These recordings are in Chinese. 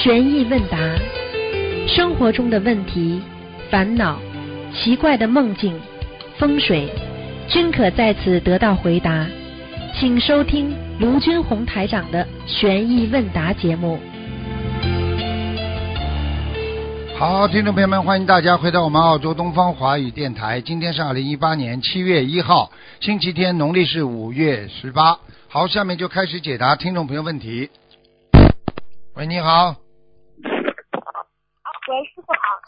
悬疑问答，生活中的问题、烦恼、奇怪的梦境、风水，均可在此得到回答。请收听卢军红台长的悬疑问答节目。好，听众朋友们，欢迎大家回到我们澳洲东方华语电台。今天是二零一八年七月一号，星期天，农历是五月十八。好，下面就开始解答听众朋友问题。喂，你好，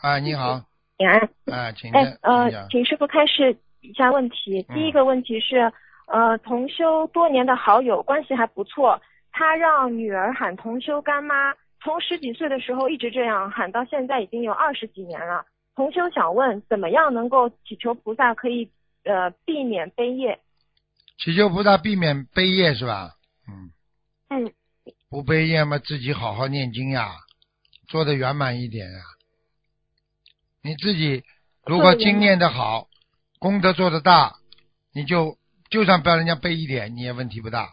师傅好。哎，你好，平安。啊，请哎，呃请师傅开始以下问题。嗯第一个问题是，呃，同修多年的好友关系还不错，他让女儿喊同修干妈，从十几岁的时候一直这样喊到现在已经有二十几年了。同修想问，怎么样能够祈求菩萨可以呃避免悲业？祈求菩萨避免悲业是吧？嗯，嗯，不悲业嘛，自己好好念经呀，做的圆满一点呀。你自己如果经验的好，功德做得大，你就就算不要人家背一点，你也问题不大。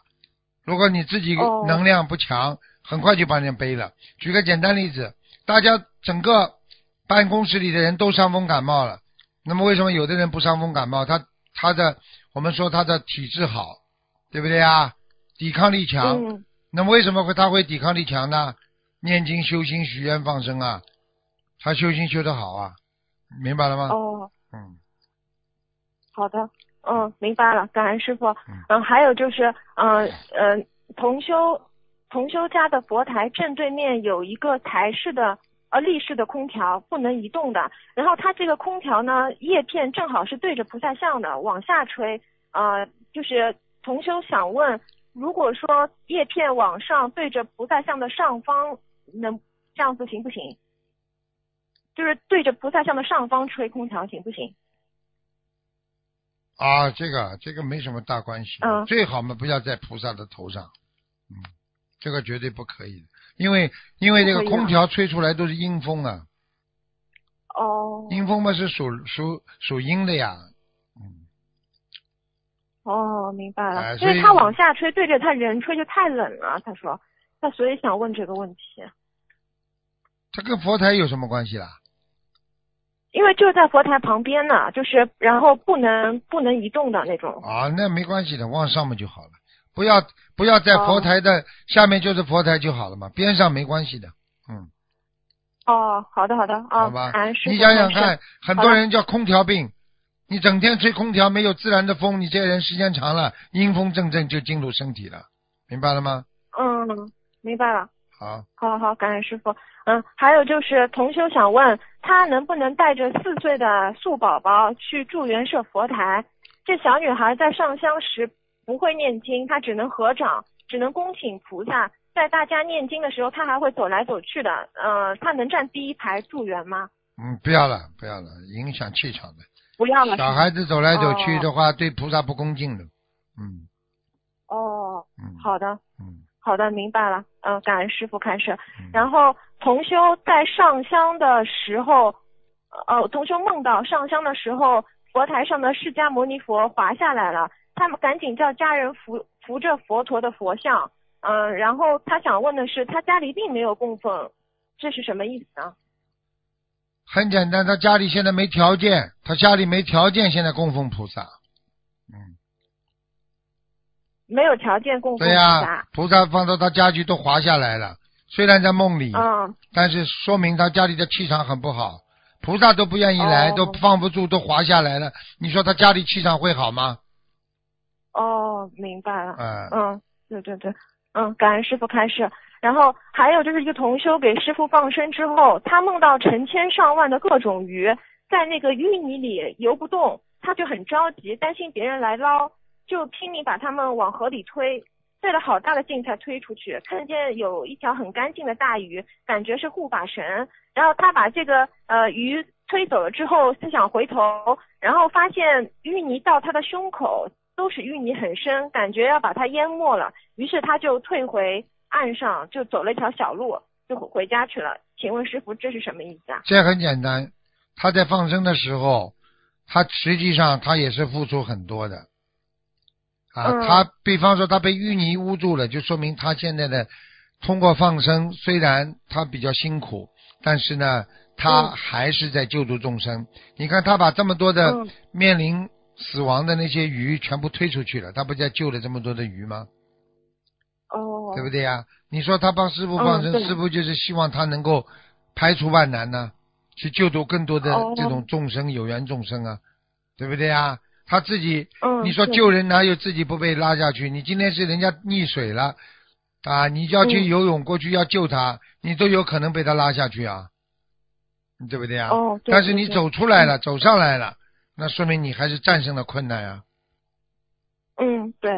如果你自己哦能量不强，很快就把人家背了。举个简单例子，大家整个办公室里的人都伤风感冒了，那么为什么有的人不伤风感冒？他他的我们说他的体质好，对不对啊？抵抗力强，嗯，那么为什么会他会抵抗力强呢？念经、修心、许愿、放生啊，他修心修得好啊，明白了吗？哦，嗯，好的，嗯，明白了，感恩师傅。嗯嗯，还有就是，嗯呃，同修同修家的佛台正对面有一个台式的呃立式的空调，不能移动的。然后它这个空调呢，叶片正好是对着菩萨像的，往下吹。呃，就是同修想问，如果说叶片往上对着菩萨像的上方，能这样子行不行？就是对着菩萨像的上方吹空调行不行？啊，这个这个没什么大关系，嗯最好嘛不要在菩萨的头上，嗯，这个绝对不可以的，因为因为这个空调吹出来都是阴风啊，哦阴风嘛是属属属阴的呀，嗯，哦，明白了。哎所以因为他往下吹，对着他人吹就太冷了。他说，他所以想问这个问题，他跟佛台有什么关系啦？因为就在佛台旁边呢，就是然后不能不能移动的那种。啊，那没关系的，往上面就好了，不要不要在佛台的下面就是佛台就好了嘛，边上没关系的，嗯。哦，好的好的，哦，好吧。你想想看，很多人叫空调病，你整天吹空调，没有自然的风，你这个人时间长了，阴风阵阵就进入身体了，明白了吗？嗯，明白了。好，好好好，感恩师傅。嗯，还有就是同修想问，他能不能带着四岁的素宝宝去助缘社佛台？这小女孩在上香时不会念经，她只能合掌，只能恭请菩萨。在大家念经的时候，她还会走来走去的。呃，她能站第一排助缘吗？嗯，不要了，不要了，影响气场的。不要了。小孩子走来走去的话，对菩萨不恭敬的。嗯哦，嗯，，好的。嗯好的，明白了。嗯、感恩师傅开示。嗯。然后同修在上香的时候，呃，同修梦到上香的时候，佛台上的释迦牟尼佛滑下来了，他们赶紧叫家人扶扶着佛陀的佛像。嗯、然后他想问的是，他家里并没有供奉，这是什么意思呢？很简单，他家里现在没条件，他家里没条件，现在供奉菩萨。嗯，没有条件供奉对呀、菩萨。菩萨放到他家去都滑下来了，虽然在梦里，嗯，但是说明他家里的气场很不好，菩萨都不愿意来，哦都放不住，都滑下来了。你说他家里气场会好吗？哦，明白了。嗯，嗯，对对对，嗯，感恩师傅开示。然后还有就是一个同修给师傅放生之后，他梦到成千上万的各种鱼在那个淤泥里游不动，他就很着急，担心别人来捞，就拼命把他们往河里推，费了好大的劲才推出去。看见有一条很干净的大鱼，感觉是护法神。然后他把这个呃鱼推走了之后，他想回头，然后发现淤泥到他的胸口都是淤泥很深，感觉要把他淹没了。于是他就退回岸上，就走了一条小路，就回家去了。请问师傅，这是什么意思啊？这很简单。他在放生的时候，他实际上他也是付出很多的啊。嗯他比方说他被淤泥污住了，就说明他现在的通过放生，虽然他比较辛苦，但是呢，他嗯还是在救助众生。你看他把这么多的嗯面临死亡的那些鱼全部推出去了，他不在救了这么多的鱼吗？哦，对不对呀？你说他帮师傅放生，师傅就是希望他能够排除万难呢，去救度更多的哦这种众生，有缘众生啊，对不对呀？他自己，嗯，你说救人哪有自己不被拉下去？你今天是人家溺水了啊，你就要去嗯游泳过去要救他，你都有可能被他拉下去啊，对不对啊？哦，但是你走出来了，走上来了，那说明你还是战胜了困难啊。嗯，对，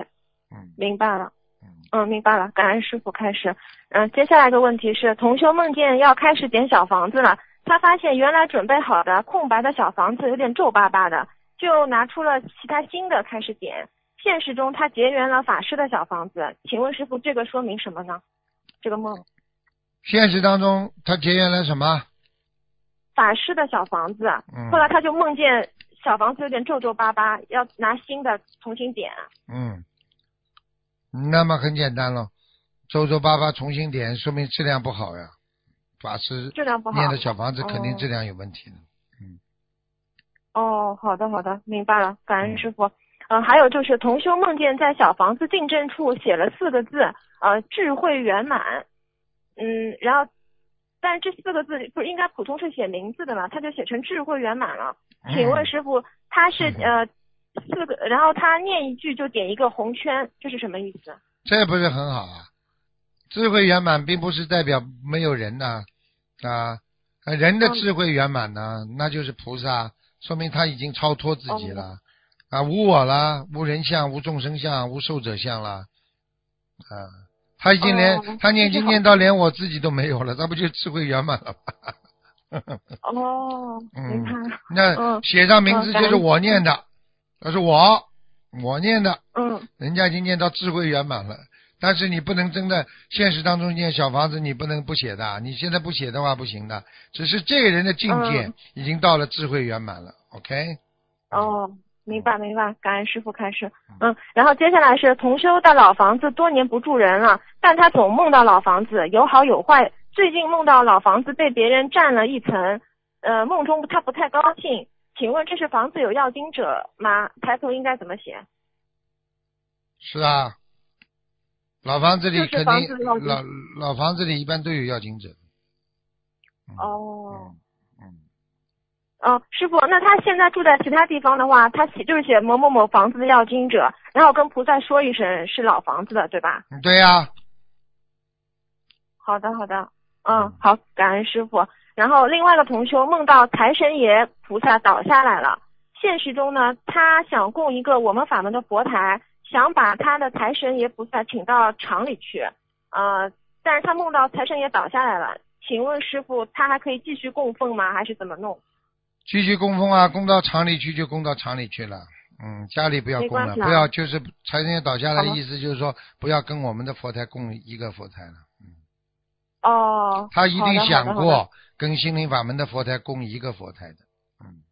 嗯明白了。嗯，嗯，明白了，感恩师傅开始。嗯、接下来一个问题是，同修梦见要开始点小房子了，他发现原来准备好的空白的小房子有点皱巴巴的，就拿出了其他新的开始点。现实中他结缘了法师的小房子，请问师傅这个说明什么呢？这个梦，现实当中他结缘了什么？法师的小房子，嗯后来他就梦见小房子有点皱皱巴巴，要拿新的重新点。嗯，那么很简单了，皱皱巴巴重新点，说明质量不好呀。法师质量不好。念的小房子肯定哦质量有问题的。哦，好的好的，明白了，感恩嗯师傅。呃，还有就是同修梦见在小房子进正处写了四个字，呃，智慧圆满。嗯，然后，但是这四个字不是应该普通是写名字的嘛？他就写成智慧圆满了。请问嗯师傅，他是嗯呃四个，然后他念一句就点一个红圈，这是什么意思？这不是很好啊？智慧圆满并不是代表没有人呐啊，呃人的嗯智慧圆满呢，那就是菩萨，说明他已经超脱自己哦。了啊，无我了，无人相，无众生相，无寿者相了。啊，他已经连、哦他念经念到连我自己都没有了，那不就智慧圆满了吗？哦，嗯。那嗯写上名字就是我念的，那是我我念的，嗯。人家已经念到智慧圆满了，但是你不能真的现实当中念小房子，你不能不写的，你现在不写的话不行的。只是这个人的境界嗯已经到了智慧圆满了，OK？哦，明白明白，感恩师傅开始。嗯，然后接下来是同修的老房子多年不住人了，但他总梦到老房子有好有坏。最近梦到老房子被别人占了一层，呃，梦中他不太高兴。请问这是房子有要经者吗？抬头应该怎么写？是啊，老房子里肯定老老房子里一般都有要经者。嗯哦，嗯嗯，哦，师傅，那他现在住在其他地方的话，他写就是写某某某房子的要经者，然后跟菩萨说一声是老房子的，对吧？嗯对呀、好的，好的，嗯，好，感恩师傅。然后另外一个同修梦到财神爷菩萨倒下来了，现实中呢，他想供一个我们法门的佛台，想把他的财神爷菩萨请到厂里去，呃，但是他梦到财神爷倒下来了，请问师傅，他还可以继续供奉吗？还是怎么弄？继续供奉啊，供到厂里去就供到厂里去了。嗯，家里不要供了，不要就是财神爷倒下来，的意思就是说不要跟我们的佛台供一个佛台了。嗯，哦，他一定想过跟心灵法门的佛台供一个佛台的。嗯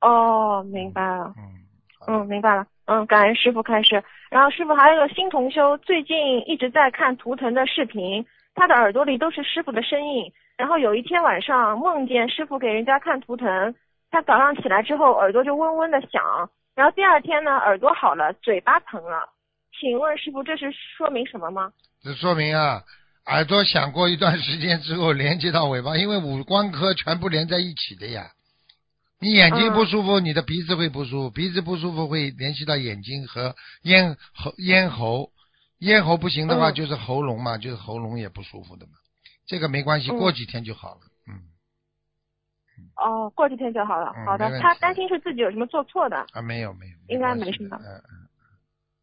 哦，明白了。嗯，嗯，明白了。嗯，感恩师傅开始。然后师傅还有个新同修，最近一直在看图腾的视频，他的耳朵里都是师傅的声音。然后有一天晚上梦见师傅给人家看图腾，他早上起来之后耳朵就嗡嗡的响，然后第二天呢耳朵好了，嘴巴疼了。请问师傅这是说明什么吗？这说明啊，耳朵响过一段时间之后连接到尾巴，因为五官科全部连在一起的呀。你眼睛不舒服，你的鼻子会不舒服，鼻子不舒服会联系到眼睛和咽喉咽喉，咽喉不行的话嗯就是喉咙嘛，就是喉咙也不舒服的嘛。这个没关系，嗯过几天就好了。嗯哦，过几天就好了。嗯好的他担心是自己有什么做错的。啊，没有没有，应该没什么的嗯嗯。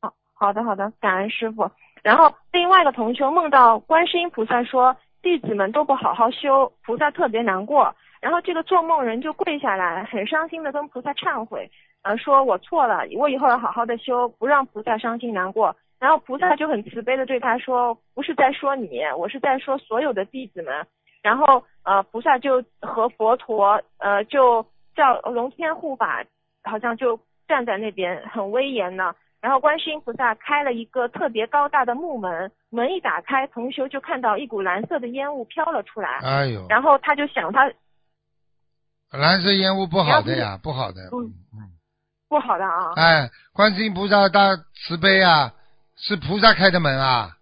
好，好的，好的，感恩师傅。然后另外一个同学梦到观世音菩萨说弟子们都不好好修，菩萨特别难过。然后这个做梦人就跪下来，很伤心的跟菩萨忏悔，呃，说我错了，我以后要好好的修，不让菩萨伤心难过。然后菩萨就很慈悲的对他说，不是在说你，我是在说所有的弟子们。然后呃，菩萨就和佛陀呃就叫龙天护法，好像就站在那边很威严呢。然后观世音菩萨开了一个特别高大的木门，门一打开，同修就看到一股蓝色的烟雾飘了出来，哎呦，然后他就想他蓝色烟雾不好的呀，不好的。嗯嗯。不好的啊，哎，观世音菩萨大慈悲啊，是菩萨开的门啊。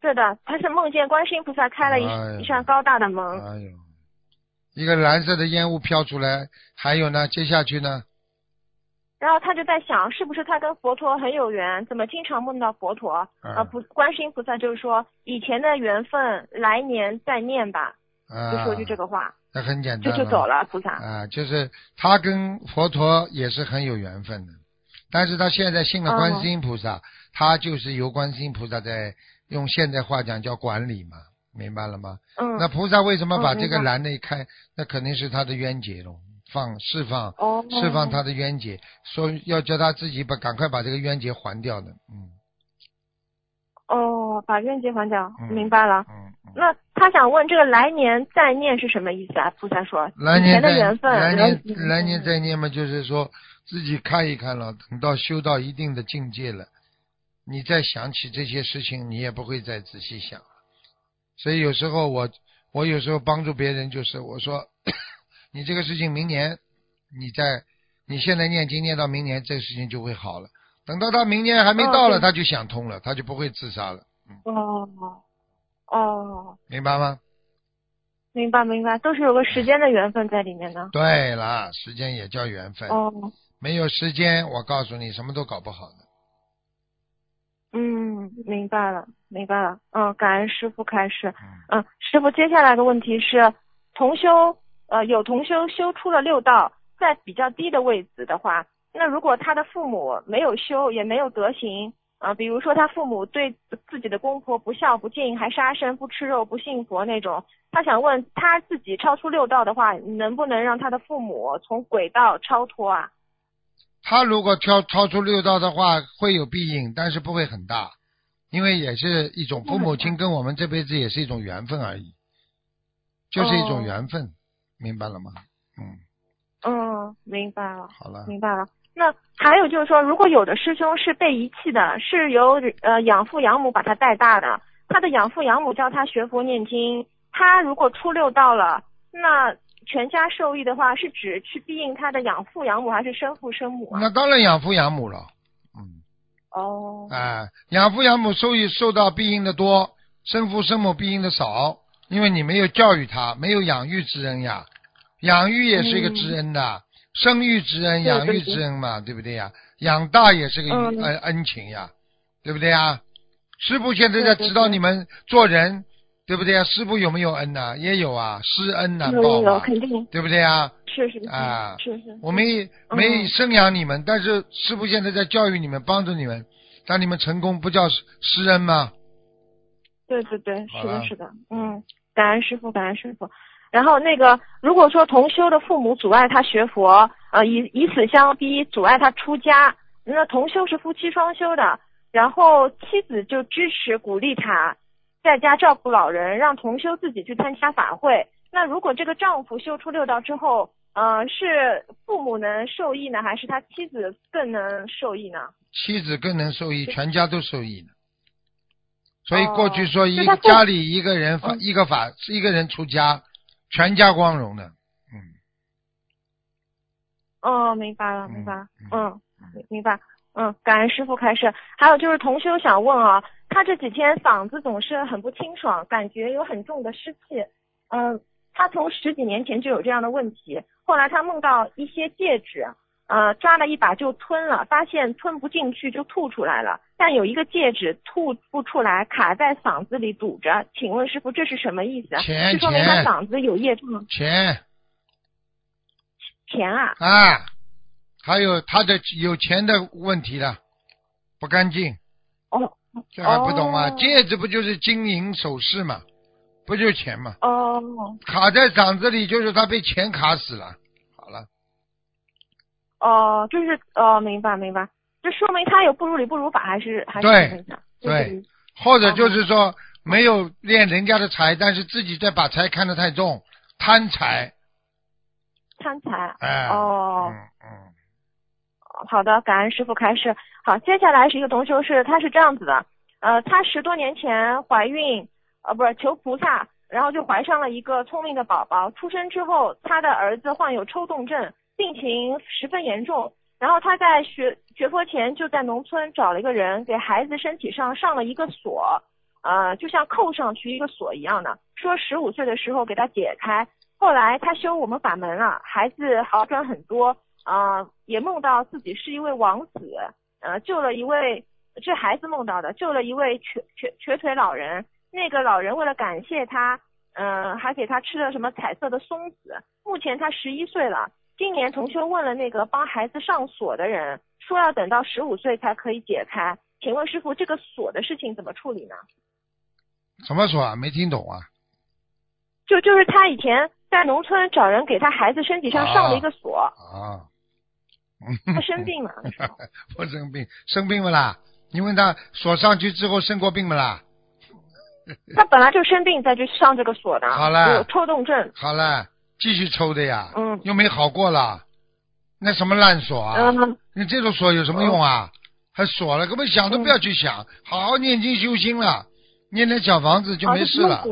是的，他是梦见观世音菩萨开了一、哎一扇高大的门，哎呦，一个蓝色的烟雾飘出来，还有呢，接下去呢？然后他就在想，是不是他跟佛陀很有缘，怎么经常梦到佛陀？嗯啊，菩观世音菩萨就是说，以前的缘分，来年再念吧，啊，就说句这个话，那很简单，就就走。了，菩萨。啊，就是他跟佛陀也是很有缘分的，但是他现在信了哦观世音菩萨，他就是由观世音菩萨在用现代话讲叫管理嘛，明白了吗？嗯，那菩萨为什么把这个嗯明白蓝的一开？那肯定是他的冤结喽，放释放哦，释放他的冤结，说要叫他自己把赶快把这个冤结还掉的，嗯哦，把冤结还掉，嗯明白了。嗯嗯。那他想问，这个来年再念是什么意思啊？菩萨说，来年的缘分，来年来年再念嘛，就是说自己看一看了，等到修到一定的境界了，你再想起这些事情，你也不会再仔细想了。所以有时候我我有时候帮助别人，就是我说你这个事情明年你再你现在念经念到明年，这个事情就会好了。等到他明年还没到了，哦他就想通了，他就不会自杀了。嗯，哦哦，明白吗？明白明白，都是有个时间的缘分在里面的。对啦，时间也叫缘分，哦，没有时间，我告诉你，什么都搞不好的。嗯，明白了，明白了。嗯，感恩师傅开示。嗯嗯，师傅，接下来的问题是，同修呃有同修修出了六道，在比较低的位置的话，那如果他的父母没有修，也没有德行，啊、比如说他父母对自己的公婆不孝不敬，还杀生不吃肉不信佛那种，他想问他自己超出六道的话，能不能让他的父母从轨道超脱啊？他如果超超出六道的话，会有必应，但是不会很大，因为也是一种父母亲跟我们这辈子也是一种缘分而已，就是一种缘分，明白了吗？嗯，嗯，明白了。好了，明白了。那还有就是说，如果有的师兄是被遗弃的，是由呃养父养母把他带大的，他的养父养母教他学佛念经，他如果初六到了，那全家受益的话，是指去庇应他的养父养母，还是生父生母啊？那当然养父养母了，嗯，哦，哎，养父养母受益受到庇应的多，生父生母庇应的少，因为你没有教育他，没有养育之恩呀，养育也是一个知恩的，生育之恩、养育之恩嘛，对不对呀？养大也是个嗯恩恩情呀，对不对呀？师傅现在在指导你们做人，对不对呀？师傅有没有恩呐？也有啊，施恩难报嘛，肯定对不对呀？是是是啊是是。我没嗯没生养你们，但是师傅现在在教育你们，帮助你们，让你们成功，不叫施施恩吗？对对对，是的，是的，嗯，感恩师傅，感恩师傅。然后那个，如果说同修的父母阻碍他学佛，呃，以以此相逼，阻碍他出家，那同修是夫妻双修的，然后妻子就支持鼓励他在家照顾老人，让同修自己去参加法会。那如果这个丈夫修出六道之后，呃，是父母能受益呢，还是他妻子更能受益呢？妻子更能受益，全家都受益呢。所以过去说一家里一个人法嗯一个法一个人出家，全家光荣的。嗯，哦，明白了，明白了，嗯嗯，明明白，嗯，感恩师傅开示。还有就是同修想问啊，他这几天嗓子总是很不清爽，感觉有很重的湿气。嗯，他从十几年前就有这样的问题，后来他梦到一些戒指，呃，抓了一把就吞了，发现吞不进去就吐出来了，但有一个戒指吐不出来，卡在嗓子里堵着。请问师傅这是什么意思啊？钱是说明他钱嗓子有业障钱钱啊？啊，还有他的有钱的问题了，不干净，哦这还不懂啊？哦戒指不就是金银首饰嘛，不就是钱嘛？哦。卡在嗓子里，就是他被钱卡死了，哦，就是哦，明白明白，这说明他有不如理不如法，还是还是对什么对或者就是说没有练人家的财，但是自己在把财看得太重，贪财。贪财。哎，哦嗯嗯，好的，感恩师傅开示。好，接下来是一个同修是，他是这样子的，呃，他十多年前怀孕，呃，不是求菩萨，然后就怀上了一个聪明的宝宝。出生之后，他的儿子患有抽动症，病情十分严重。然后他在学学佛前就在农村找了一个人，给孩子身体上上了一个锁，呃，就像扣上去一个锁一样的，说十五岁的时候给他解开。后来他修我们法门了，孩子好转很多，啊，也梦到自己是一位王子，呃，救了一位，这孩子梦到的，救了一位瘸瘸瘸腿老人。那个老人为了感谢他，嗯，还给他吃了什么彩色的松子。目前他十一岁了。今年同学问了那个帮孩子上锁的人，说要等到十五岁才可以解开。请问师傅，这个锁的事情怎么处理呢？什么锁啊？没听懂啊？就就是他以前在农村找人给他孩子身体上上了一个锁。啊。他生病了。不生病，生病不啦？你问他锁上去之后生过病不啦？他本来就生病再去上这个锁的。好了。有抽动症。好了。继续抽的呀，嗯，又没好过了，那什么烂锁啊？嗯，你这种锁有什么用啊？还锁了，根本想都不要去想，好好念经修心了，念点小房子就没事了。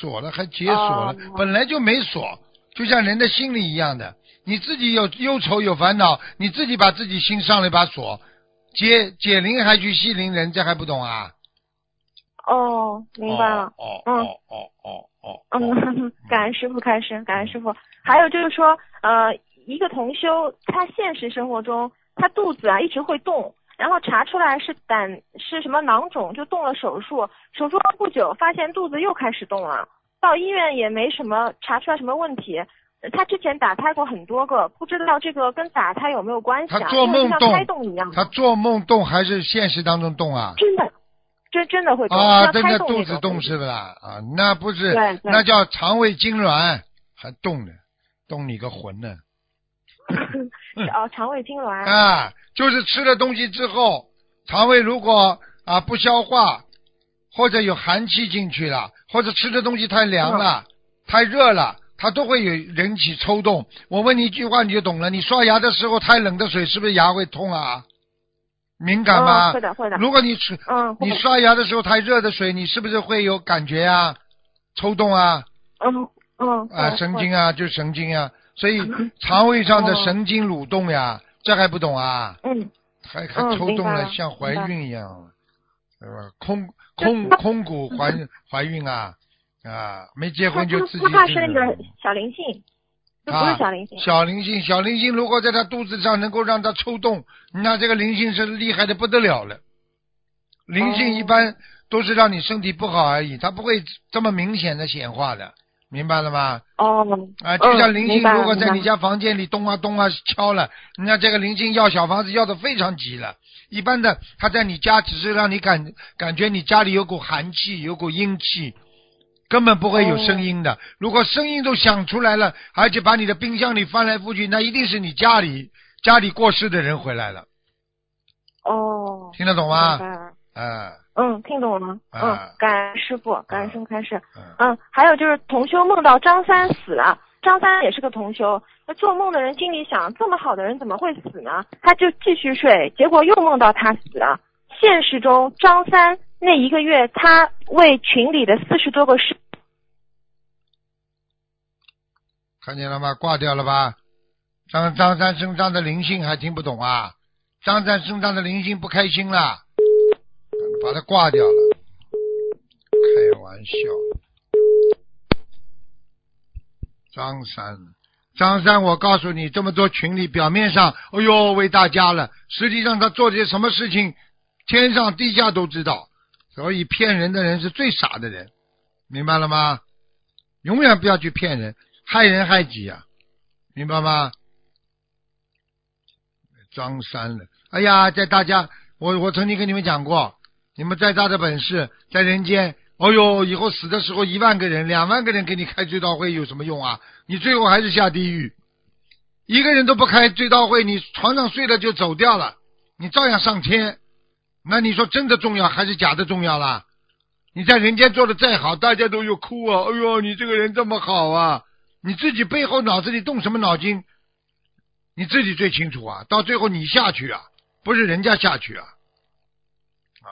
锁了还解锁了，本来就没锁，就像人的心里一样的，你自己有忧愁有烦恼，你自己把自己心上了一把锁，解解铃还须系铃人，这还不懂啊？哦，明白了。哦哦哦哦哦。嗯，感恩师傅开始，感恩师傅。还有就是说，呃，一个同修，他现实生活中，他肚子啊一直会动，然后查出来是胆是什么囊肿，就动了手术。手术后不久，发现肚子又开始动了，到医院也没什么查出来什么问题。他之前打胎过很多个，不知道这个跟打胎有没有关系啊？他做梦动一样。他做梦动还是现实当中动啊？真的。真真的会啊，真的肚子动是不啦？啊，那不是，那叫肠胃痉挛，还动呢，动你个魂呢！哦，肠胃痉挛啊，就是吃了东西之后，肠胃如果啊不消化，或者有寒气进去了，或者吃的东西太凉了、太热了，它都会有引起抽动。我问你一句话你就懂了，你刷牙的时候太冷的水是不是牙会痛啊？敏感吗？会的，会的。如果你吃，嗯，你刷牙的时候太热的水，你是不是会有感觉啊？抽动啊？嗯嗯。啊，神经啊，就是神经啊，所以肠胃上的神经蠕动呀，这还不懂啊？嗯。还还抽动了，像怀孕一样，对吧？空空空谷怀怀孕啊啊！没结婚就自己。怕是那个小灵性。不是小灵性，小灵性，小灵性，如果在他肚子上能够让他抽动，那这个灵性是厉害的不得了了。灵性一般都是让你身体不好而已，它不会这么明显的显化的，明白了吗？哦，啊，就像灵性如果在你家房间里咚啊咚啊敲了，那这个灵性要小房子要的非常急了。一般的，他在你家只是让你感感觉你家里有股寒气，有股阴气。根本不会有声音的。如果声音都响出来了，而且把你的冰箱里翻来覆去，那一定是你家里家里过世的人回来了。哦，听得懂吗？嗯，嗯，听懂了。嗯，感恩师傅，感恩师傅开始。嗯，还有就是同修梦到张三死了，张三也是个同修。那做梦的人心里想，这么好的人怎么会死呢？他就继续睡，结果又梦到他死了。现实中，张三。那一个月，他为群里的四十多个师，看见了吗？挂掉了吧？张张三身上的灵性还听不懂啊？张三身上的灵性不开心了，把他挂掉了。开玩笑，张三，张三，我告诉你，这么多群里，表面上，哎呦为大家了，实际上他做些什么事情，天上地下都知道。所以骗人的人是最傻的人，明白了吗？永远不要去骗人，害人害己啊，明白吗？张三了，哎呀，在大家，我我曾经跟你们讲过，你们再大的本事，在人间，哦呦，以后死的时候一万个人、两万个人给你开追悼会有什么用啊？你最后还是下地狱。一个人都不开追悼会，你床上睡了就走掉了，你照样上天。那你说真的重要还是假的重要啦？你在人间做的再好，大家都有哭啊！哎呦，你这个人这么好啊！你自己背后脑子里动什么脑筋？你自己最清楚啊。到最后你下去啊，不是人家下去啊，啊，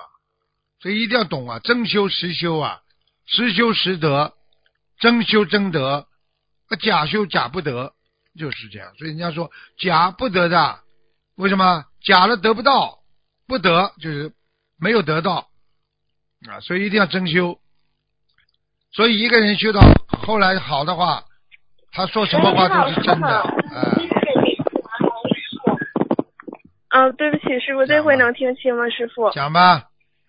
所以一定要懂啊，真修实修啊，实修实得，真修真得，假修假不得，就是这样。所以人家说假不得的，为什么假了得不到，不得就是没有得到啊，所以一定要真修。所以一个人修到后来好的话，他说什么话都是真的，哎。嗯，对不起，师傅，这回能听清吗？师傅，讲吧。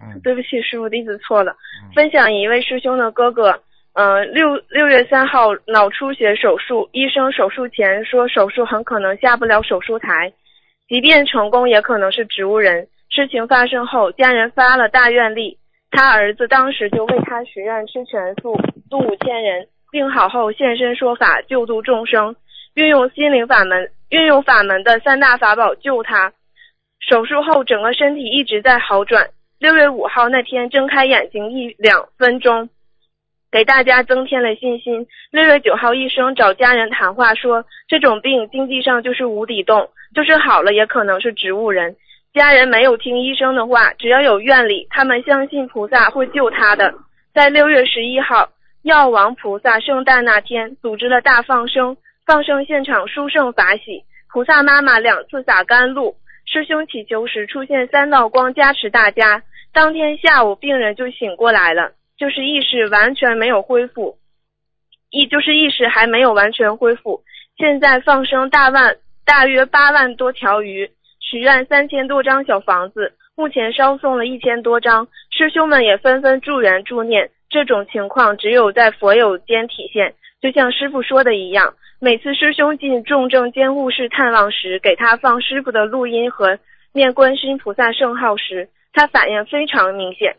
嗯，对不起，师傅，弟子错了。分享一位师兄的哥哥，嗯，六六月三号脑出血手术，医生手术前说手术很可能下不了手术台，即便成功也可能是植物人。事情发生后，家人发了大愿力。他儿子当时就为他许愿吃全素度五千人，病好后现身说法救度众生，运用心灵法门，运用法门的三大法宝救他。手术后整个身体一直在好转。六月五号那天睁开眼睛一两分钟，给大家增添了信心。六月九号医生找家人谈话说，这种病经济上就是无底洞，就是好了也可能是植物人。家人没有听医生的话，只要有愿力，他们相信菩萨会救他的。在六月十一号，药王菩萨圣诞那天，组织了大放生，放生现场殊胜法喜。菩萨妈妈两次洒甘露，师兄祈求时出现三道光加持大家。当天下午，病人就醒过来了，就是意识完全没有恢复，意就是意识还没有完全恢复。现在放生大万大约八万多条鱼。许愿三千多张小房子，目前烧送了一千多张，师兄们也纷纷助缘助念。这种情况只有在佛友间体现，就像师傅说的一样，每次师兄进重症监护室探望时，给他放师傅的录音和念观世音菩萨圣号时，他反应非常明显。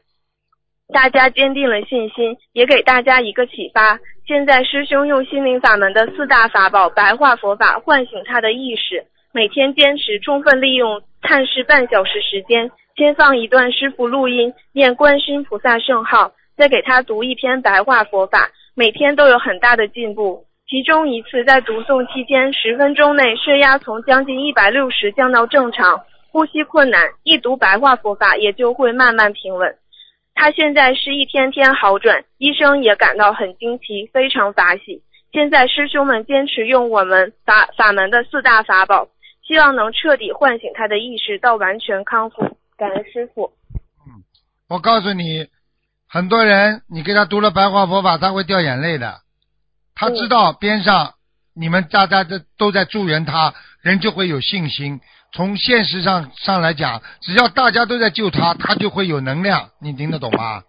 大家坚定了信心，也给大家一个启发。现在师兄用心灵法门的四大法宝白话佛法唤醒他的意识。每天坚持充分利用探视半小时时间，先放一段师傅录音念观世音菩萨圣号，再给他读一篇白话佛法，每天都有很大的进步。其中一次在读诵期间，十分钟内血压从将近一百六十降到正常，呼吸困难，一读白话佛法也就会慢慢平稳。他现在是一天天好转，医生也感到很惊奇，非常法喜。现在师兄们坚持用我们法法门的四大法宝。希望能彻底唤醒他的意识，到完全康复。感恩师傅。嗯，我告诉你，很多人你给他读了白话佛法，他会掉眼泪的。他知道边上你们大家的都在助缘他，人就会有信心。从现实上上来讲，只要大家都在救他，他就会有能量。你听得懂吗？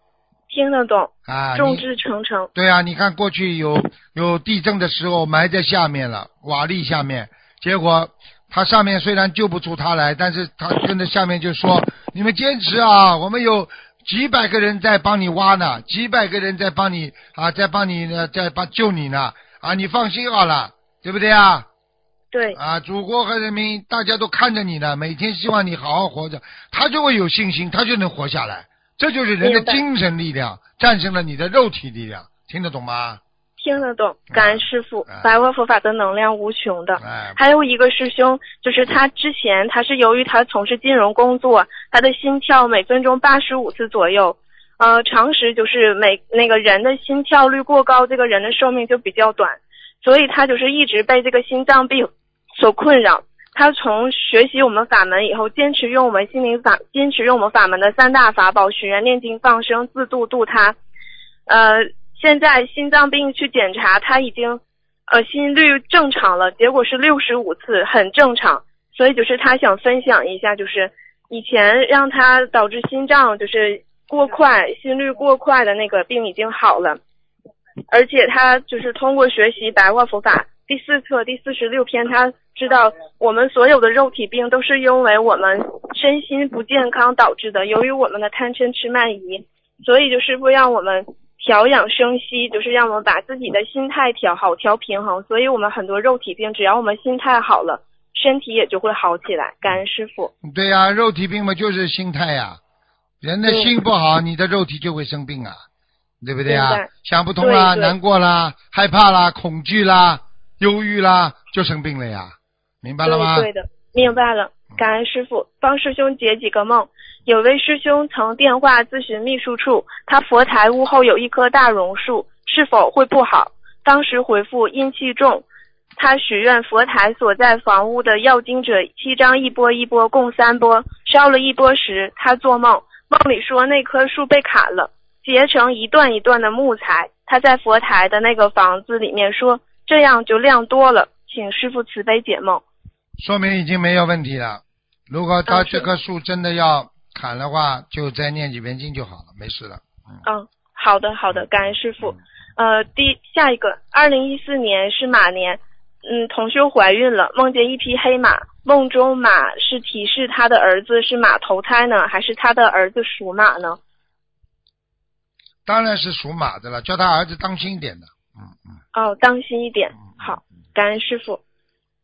听得懂。啊，众志成城。对啊，你看过去有有地震的时候埋在下面了，瓦砾下面，结果。他上面虽然救不出他来，但是他跟着下面就说：“你们坚持啊，我们有几百个人在帮你挖呢，几百个人在帮你啊，在帮你呢，在帮救你呢啊，你放心好了，对不对啊？”对。啊，祖国和人民大家都看着你呢，每天希望你好好活着，他就会有信心，他就能活下来。这就是人的精神力量战胜了你的肉体力量，听得懂吗？听得懂，感恩师傅，白话佛法的能量无穷的。还有一个师兄，就是他之前他是由于他从事金融工作，他的心跳每分钟八十五次左右，呃，常识就是每那个人的心跳率过高，这个人的寿命就比较短，所以他就是一直被这个心脏病所困扰。他从学习我们法门以后，坚持用我们心灵法，坚持用我们法门的三大法宝：许愿、念经、放生，自度度他。呃。现在心脏病去检查，他已经呃心率正常了，结果是六十五次，很正常。所以就是他想分享一下，就是以前让他导致心脏就是过快、心率过快的那个病已经好了，而且他就是通过学习白话佛法第四册第四十六篇，他知道我们所有的肉体病都是因为我们身心不健康导致的，由于我们的贪嗔痴慢疑，所以就是不让我们。调养生息，就是让我们把自己的心态调好、调平衡。所以，我们很多肉体病，只要我们心态好了，身体也就会好起来。感恩师傅。对呀，肉体病嘛，就是心态呀。人的心不好，你的肉体就会生病啊，对不对啊？想不通啦，难过啦，害怕啦，恐惧啦，忧郁啦，就生病了呀。明白了吗？对对的，明白了。感恩师傅，帮师兄解几个梦。有位师兄曾电话咨询秘书处，他佛台屋后有一棵大榕树，是否会不好？当时回复阴气重。他许愿佛台所在房屋的要经者七张一波一波共三波，烧了一波时，他做梦，梦里说那棵树被砍了，结成一段一段的木材。他在佛台的那个房子里面说，这样就亮多了，请师傅慈悲解梦。说明已经没有问题了。如果他这棵树真的要砍的话，就再念几遍经就好了，没事了。嗯，好的好的，感恩师傅。呃，第下一个，二零一四年是马年，嗯，同修怀孕了，梦见一匹黑马，梦中马是提示他的儿子是马投胎呢，还是他的儿子属马呢？当然是属马的了，叫他儿子当心一点的。嗯嗯。哦，当心一点。嗯好，感恩师傅。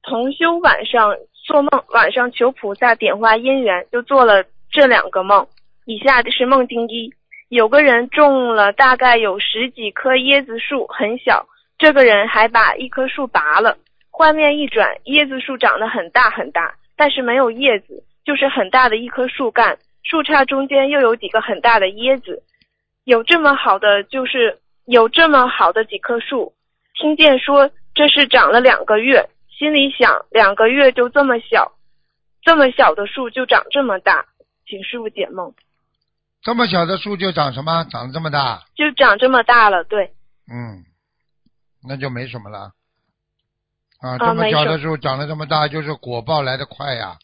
同修晚上做梦，晚上求菩萨点化姻缘，就做了这两个梦。以下是梦境一：有个人种了大概有十几棵椰子树，很小。这个人还把一棵树拔了。画面一转，椰子树长得很大很大，但是没有叶子，就是很大的一棵树干，树杈中间又有几个很大的椰子。有这么好的，就是有这么好的几棵树，听见说这是长了两个月，心里想两个月就这么小，这么小的树就长这么大，请师傅解梦，这么小的树就长什么？长得这么大？就长这么大了，对，嗯，那就没什么了。啊，啊这么小的树长得这么大，就是果报来的快呀，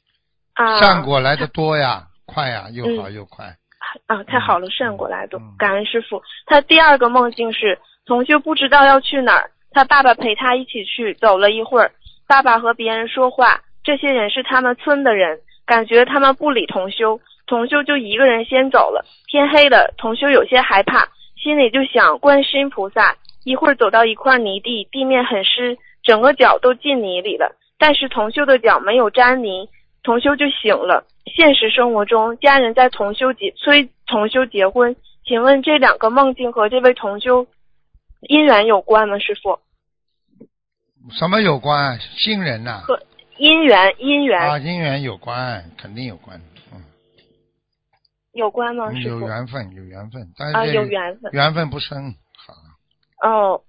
啊，善果来的多呀，快呀，又好嗯又快。啊，太好了，善果来的嗯，感恩师傅。他第二个梦境是同修不知道要去哪儿，他爸爸陪他一起去，走了一会儿，爸爸和别人说话，这些人是他们村的人，感觉他们不理同修，同修就一个人先走了。天黑了，同修有些害怕，心里就想观世音菩萨。一会儿走到一块泥地，地面很湿，整个脚都进泥里了，但是同修的脚没有沾泥，同修就醒了。现实生活中，家人在同修结催同修结婚，请问这两个梦境和这位同修姻缘有关吗？师傅，什么有关？新人呐、和姻缘姻缘、啊，姻缘有关，肯定有关。嗯，有关吗？师有缘分，有缘分，但啊，是有缘分缘分不深。好，哦。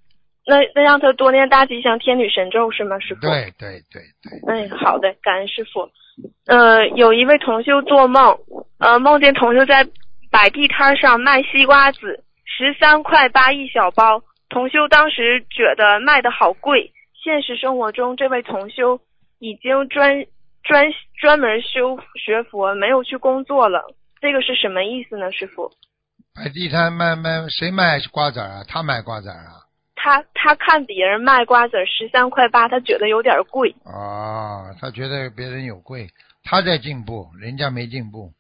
那那让他多念大吉祥天女神咒是吗？师傅，对对对对，哎，好的，感恩师傅。呃，有一位同修做梦，呃，梦见同修在摆地摊上卖西瓜子，十三块八一小包。同修当时觉得卖的好贵。现实生活中，这位同修已经专专专门修学佛，没有去工作了。这个是什么意思呢，师傅？摆地摊卖卖，谁卖瓜子儿啊？他卖瓜子儿啊？他他看别人卖瓜子十三块八，他觉得有点贵。哦，他觉得别人有贵，他在进步，人家没进步。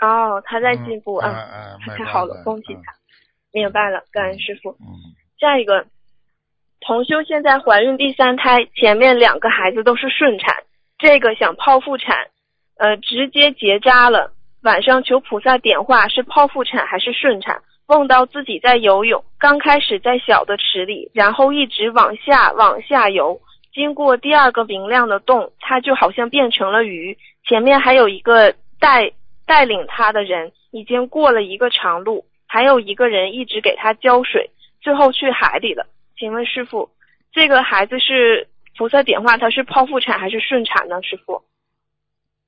哦，他在进步嗯啊，嗯，卖太好了，恭喜他。明白了，感恩师傅。嗯，下一个，同修现在怀孕第三胎，前面两个孩子都是顺产，这个想剖腹产，呃，直接结扎了。晚上求菩萨点化，是剖腹产还是顺产？梦到自己在游泳，刚开始在小的池里，然后一直往下往下游，经过第二个明亮的洞，它就好像变成了鱼。前面还有一个带带领他的人，已经过了一个长路，还有一个人一直给他浇水，最后去海里了。请问师傅，这个孩子是菩萨点化，他是剖腹产还是顺产呢？师傅，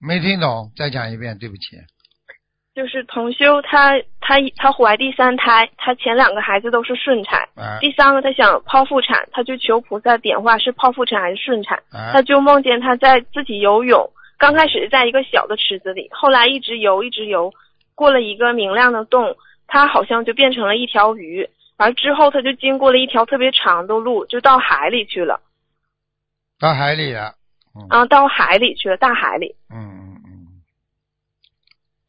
没听懂，再讲一遍，对不起。就是同修他他他怀第三胎，他前两个孩子都是顺产，啊第三个他想剖腹产，他就求菩萨点化是剖腹产还是顺产，啊他就梦见他在自己游泳，刚开始在一个小的池子里，后来一直游一直游，过了一个明亮的洞，他好像就变成了一条鱼，而之后他就经过了一条特别长的路，就到海里去了，到海里了。嗯啊，到海里去了，大海里。嗯嗯嗯。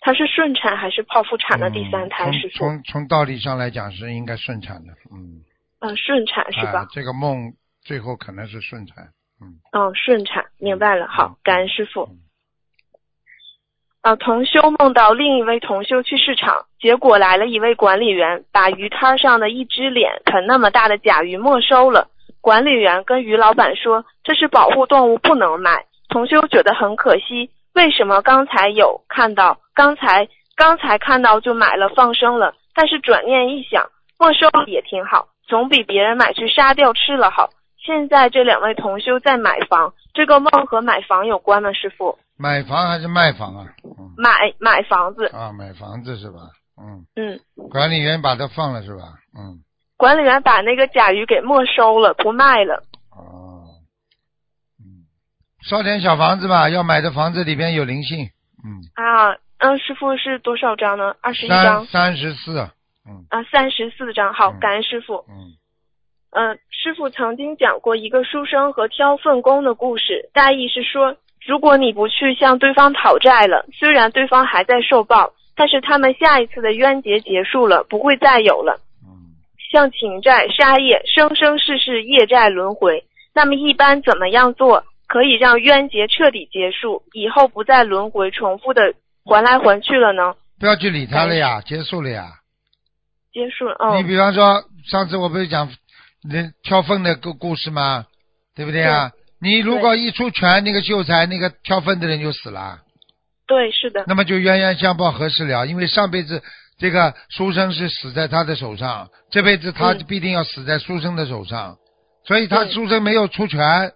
他是顺产还是剖腹产的第三胎？嗯师傅，从从从道理上来讲是应该顺产的，嗯，嗯，顺产是吧啊？这个梦最后可能是顺产，嗯，嗯，顺产，明白了。好嗯，感恩师傅嗯。啊，同修梦到另一位同修去市场，结果来了一位管理员，把鱼摊上的一只脸盆那么大的甲鱼没收了。管理员跟鱼老板说：“这是保护动物，不能卖。”同修觉得很可惜，为什么刚才有看到，刚才刚才看到就买了放生了，但是转念一想，没收也挺好，总比别人买去杀掉吃了好。现在这两位同修在买房，这个梦和买房有关吗？师傅？买房还是卖房啊？嗯买买房子，啊，买房子是吧？嗯，嗯，管理员把它放了是吧？嗯，管理员把那个甲鱼给没收了，不卖了。哦，嗯，烧点小房子吧，要买的房子里边有灵性。嗯，啊，嗯，师傅是多少张呢？二十一张三十四。嗯啊，三十四张。好嗯，感恩师傅。嗯嗯、师傅曾经讲过一个书生和挑粪工的故事，大意是说，如果你不去向对方讨债了，虽然对方还在受报，但是他们下一次的冤结结束了，不会再有了。嗯，像情债、杀业，生生世世业债轮回。那么一般怎么样做可以让冤结彻底结束，以后不再轮回重复的还来还去了呢？不要去理他了呀，结束了呀。结束了，你嗯，比方说，上次我不是讲那挑粪的故故事吗？对不对啊？你如果一出拳，那个秀才那个挑粪的人就死了，对，是的，那么就冤冤相报何时了？因为上辈子这个书生是死在他的手上，这辈子他嗯必定要死在书生的手上，所以他书生没有出拳，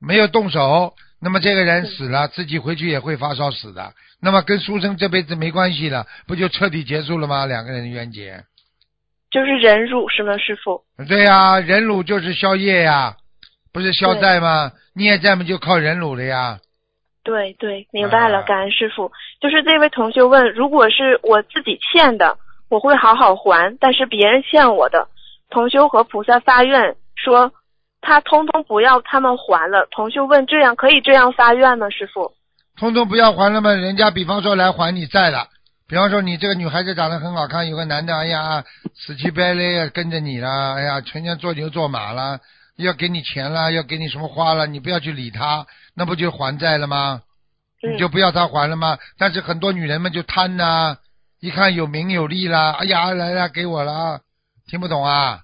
没有动手，那么这个人死了，自己回去也会发烧死的。那么跟书生这辈子没关系了，不就彻底结束了吗？两个人的冤结。就是忍辱是吗，师傅？对呀、忍辱就是消业呀，不是消债吗？孽债嘛就靠忍辱了呀。对对，明白了，啊感恩师傅。就是这位同学问，如果是我自己欠的，我会好好还；但是别人欠我的，同修和菩萨发愿说，他通通不要他们还了。同修问，这样可以这样发愿吗？师傅？通通不要还了吗，人家比方说来还你债了，比方说你这个女孩子长得很好看，有个男的，哎呀，死乞白赖跟着你了，哎呀，成天做牛做马了，要给你钱了，要给你什么花了，你不要去理他，那不就还债了吗？嗯你就不要他还了吗？但是很多女人们就贪呐、一看有名有利啦，哎呀，来啦给我啦，听不懂啊？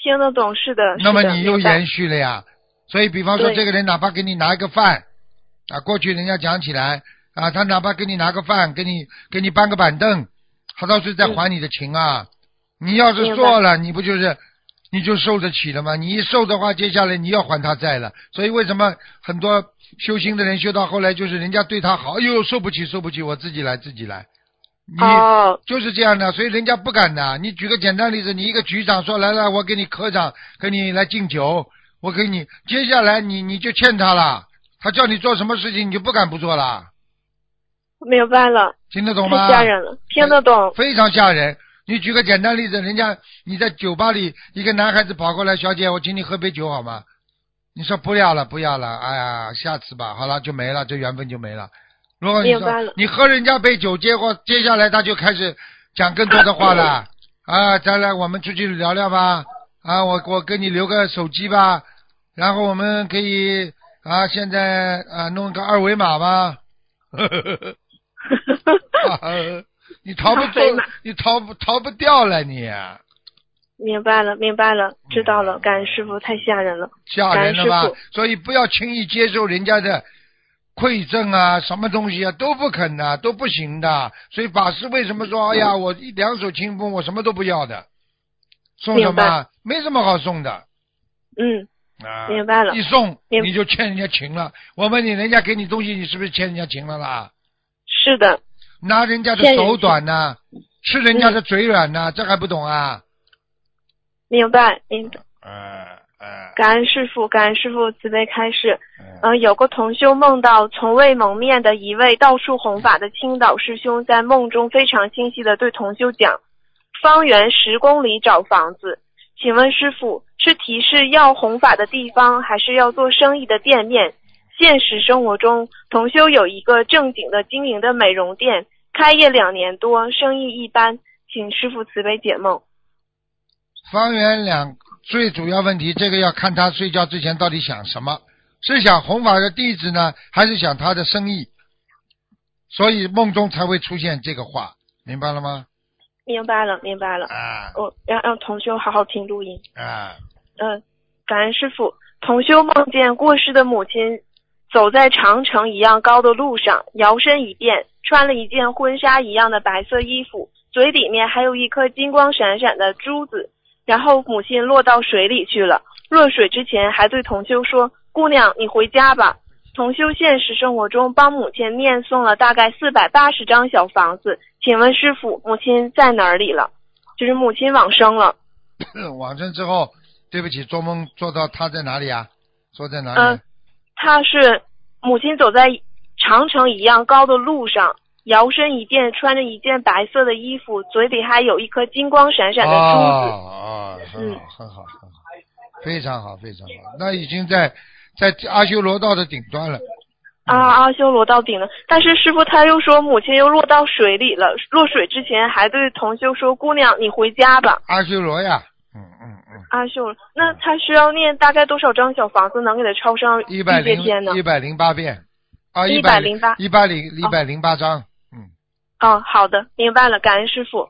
听得懂，是的。那么你又延续了呀。所以，比方说这个人哪怕给你拿一个饭，啊，过去人家讲起来啊，他哪怕给你拿个饭，给你给你搬个板凳，他倒是在还你的情啊。你要是做了，你不就是你就受得起了吗？你一受的话，接下来你要还他债了。所以为什么很多修心的人修到后来，就是人家对他好，哎呦受不起受不起，我自己来自己来。你哦，就是这样的，所以人家不敢的。你举个简单例子，你一个局长说来来，我给你科长给你来敬酒，我给你，接下来你你就欠他了，他叫你做什么事情你就不敢不做了，明白了，听得懂吗？太吓人了，听得懂。非常吓人。你举个简单例子，人家你在酒吧里，一个男孩子跑过来，小姐，我请你喝杯酒好吗？你说不要了，不要了，哎呀，下次吧，好了就没了，这缘分就没了。如果你说你喝人家杯酒，结果接下来他就开始讲更多的话了 啊，再来我们出去聊聊吧，啊，我我给你留个手机吧，然后我们可以啊，现在啊弄个二维码吧。你逃不走你逃不逃不掉了你，明白了，明白了，知道嗯了。感恩师傅，太吓人了。吓人了吧？所以不要轻易接受人家的馈赠啊，什么东西啊都不肯的，都不行的。所以法师为什么说，哎呀，我一两手清风，我什么都不要的，送什么？没什么好送的嗯，啊。明白了一送你就欠人家情了。我问你，人家给你东西，你是不是欠人家情了啦？是的，拿人家的手短呐、吃人家的嘴软呐、这还不懂啊？明白，明白。呃呃感恩师傅，感恩师傅慈悲开示。呃嗯、有个同修梦到从未蒙面的一位道术弘法的青岛师兄，在梦中非常清晰的对同修讲：方圆十公里找房子。请问师傅，是提示要弘法的地方，还是要做生意的店面？现实生活中，同修有一个正经的经营的美容店，开业两年多，生意一般，请师傅慈悲解梦。方圆两最主要问题，这个要看他睡觉之前到底想什么，是想弘法的弟子呢，还是想他的生意？所以梦中才会出现这个话，明白了吗？明白了，明白了。啊我让让同修好好听录音。啊，嗯，感恩师傅。同修梦见过世的母亲走在长城一样高的路上，摇身一变，穿了一件婚纱一样的白色衣服，嘴里面还有一颗金光闪闪的珠子。然后母亲落到水里去了，落水之前还对同修说：“姑娘，你回家吧。”同修现实生活中帮母亲念诵了大概四百八十张小房子，请问师傅，母亲在哪里了？就是母亲往生了。往生之后，对不起，做梦做到他在哪里啊？说在哪里？嗯，他是母亲走在长城一样高的路上，摇身一变，穿着一件白色的衣服，嘴里还有一颗金光闪闪的珠子。哦，很好，很好，很好，非常好，非常好。那已经在在阿修罗道的顶端了。啊，阿修罗道顶了。但是师傅他又说，母亲又落到水里了。落水之前还对同修说：“姑娘，你回家吧。”阿修罗呀，嗯嗯嗯。阿修罗，那他需要念大概多少张小房子能给他抄上一百零天呢？一百零八遍。啊，一百零八，一百零一百零八张。嗯。哦，好的，明白了，感恩师傅。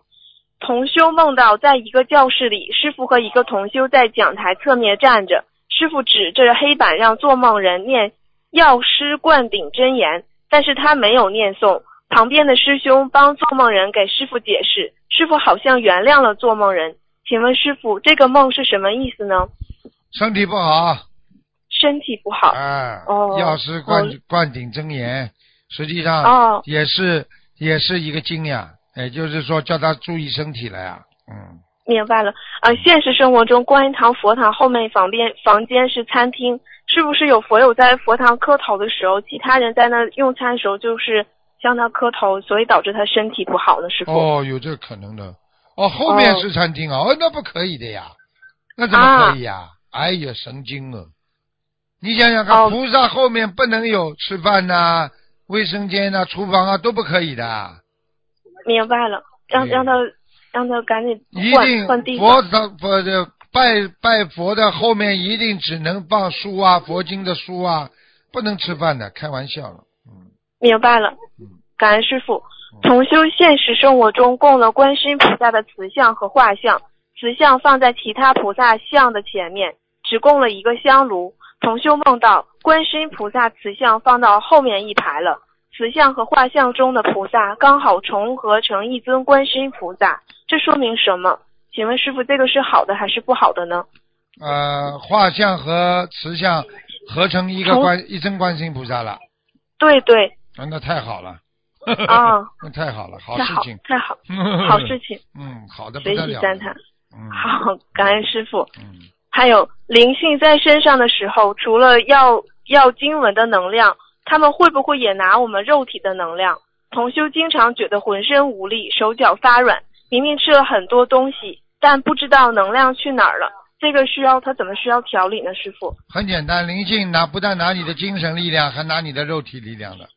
同修梦到在一个教室里，师傅和一个同修在讲台侧面站着，师傅指着黑板让做梦人念。药师灌顶真言，但是他没有念诵。旁边的师兄帮做梦人给师傅解释，师傅好像原谅了做梦人。请问师傅，这个梦是什么意思呢？身体不好。身体不好。哎。哦。药师灌灌顶真言，实际上哦也是也是一个经呀，也就是说叫他注意身体了呀。嗯。明白了。啊，现实生活中观音堂佛堂后面房边房间是餐厅。是不是有佛友在佛堂磕头的时候，其他人在那用餐的时候就是向他磕头，所以导致他身体不好呢？师傅哦，有这个可能的哦。后面是餐厅啊，哦，那不可以的呀，那怎么可以呀？哎呀，神经了！你想想看，菩萨后面不能有吃饭呐、卫生间呐、厨房啊都不可以的。明白了，让让他让他赶紧一定。佛堂佛的。拜拜佛的后面一定只能放书啊，佛经的书啊，不能吃饭的，开玩笑了。嗯，明白了。嗯，感恩师傅。同修现实生活中供了观世音菩萨的瓷像和画像，瓷像放在其他菩萨像的前面，只供了一个香炉。重修梦到观世音菩萨瓷像放到后面一排了，瓷像和画像中的菩萨刚好重合成一尊观世音菩萨，这说明什么？请问师傅，这个是好的还是不好的呢？呃，画像和瓷像合成一个观一尊观世音菩萨了。对对。那太好了。啊。那太好了，好事情。太好，好事情。嗯，好的随喜赞叹。嗯。好，感恩师傅。嗯。还有灵性在身上的时候，除了要要经文的能量，他们会不会也拿我们肉体的能量？同修经常觉得浑身无力，手脚发软。明明吃了很多东西，但不知道能量去哪儿了。这个需要他怎么需要调理呢？师傅，很简单，灵性拿不但拿你的精神力量，还拿你的肉体力量的，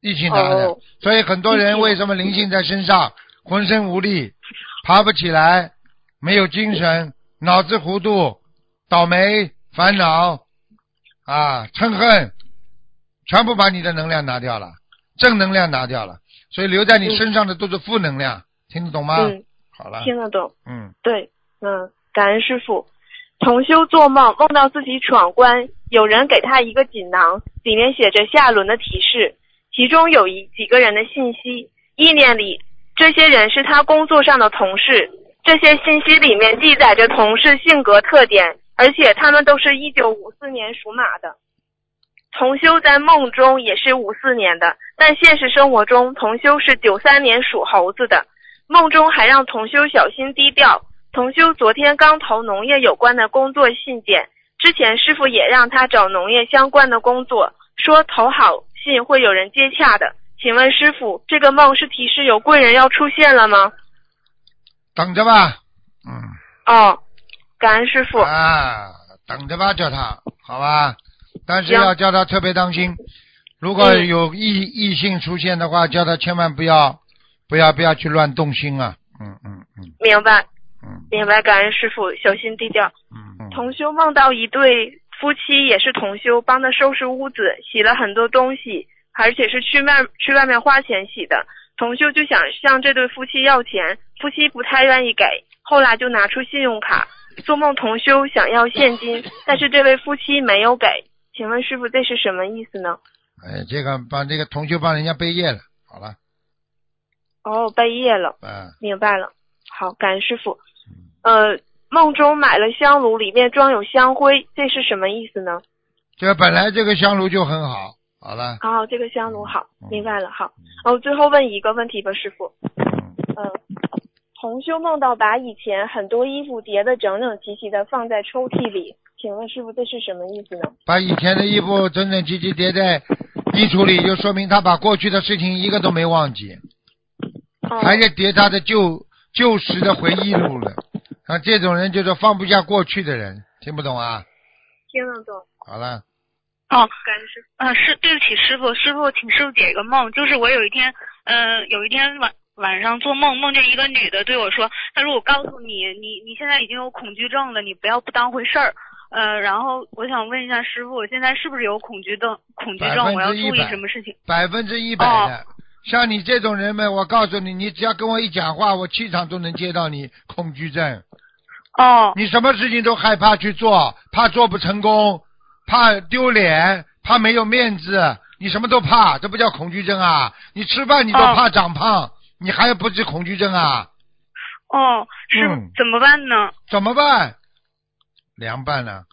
一起拿的。所以很多人为什么灵性在身上，浑身无力，爬不起来，没有精神，脑子糊涂，倒霉，烦恼，啊，嗔恨，全部把你的能量拿掉了，正能量拿掉了。所以留在你身上的都是负能量，听得懂吗？嗯，好了，听得懂。嗯，对，嗯，感恩师傅。同修做梦，梦到自己闯关，有人给他一个锦囊，里面写着下轮的提示，其中有一几个人的信息。意念里，这些人是他工作上的同事。这些信息里面记载着同事性格特点，而且他们都是一九五四年属马的。同修在梦中也是五四年的，但现实生活中同修是九三年属猴子的。梦中还让同修小心低调。同修昨天刚投农业有关的工作信件，之前师傅也让他找农业相关的工作，说投好信会有人接洽的。请问师傅，这个梦是提示有贵人要出现了吗？等着吧，嗯。哦，感恩师傅。啊，等着吧，叫他，好吧。但是要叫他特别当心，如果有异异性出现的话，叫他千万不要不要不要去乱动心啊！嗯嗯嗯。明白。嗯。明白，感恩师傅，小心低调。嗯嗯。同修梦到一对夫妻，也是同修，帮他收拾屋子，洗了很多东西，而且是去外去外面花钱洗的。同修就想向这对夫妻要钱，夫妻不太愿意给，后来就拿出信用卡。做梦同修想要现金，但是这位夫妻没有给。请问师傅这是什么意思呢？哎，这个帮这个同修帮人家背业了，好了，哦，背业了，嗯，明白了。好，感恩师傅。呃，梦中买了香炉，里面装有香灰，这是什么意思呢？这本来这个香炉就很好，好了，好，这个香炉好，嗯明白了。好，哦，最后问一个问题吧，师傅。嗯，嗯，同修梦到把以前很多衣服叠得整整齐齐的放在抽屉里，请问师傅这是什么意思呢？把以前的衣服整整齐齐叠在衣橱里，就说明他把过去的事情一个都没忘记，哦，还在叠他的旧旧时的回忆录了。啊，这种人就是放不下过去的人，听不懂啊？听得懂。好了，哦，感恩师呃，是对不起师傅，师傅请师傅解一个梦，就是我有一天，呃，有一天晚晚上做梦，梦见一个女的对我说，她说我告诉你，你你现在已经有恐惧症了，你不要不当回事儿。呃，然后我想问一下师傅，我现在是不是有恐惧症？恐惧症，我要注意什么事情？百分之一百的。像你这种人们，我告诉你，你只要跟我一讲话，我气场都能接到你恐惧症。哦你什么事情都害怕去做，怕做不成功，怕丢脸，怕没有面子，你什么都怕，这不叫恐惧症啊！你吃饭你都哦怕长胖，你还不是恐惧症啊？哦，是、嗯怎么办呢？怎么办？凉拌了。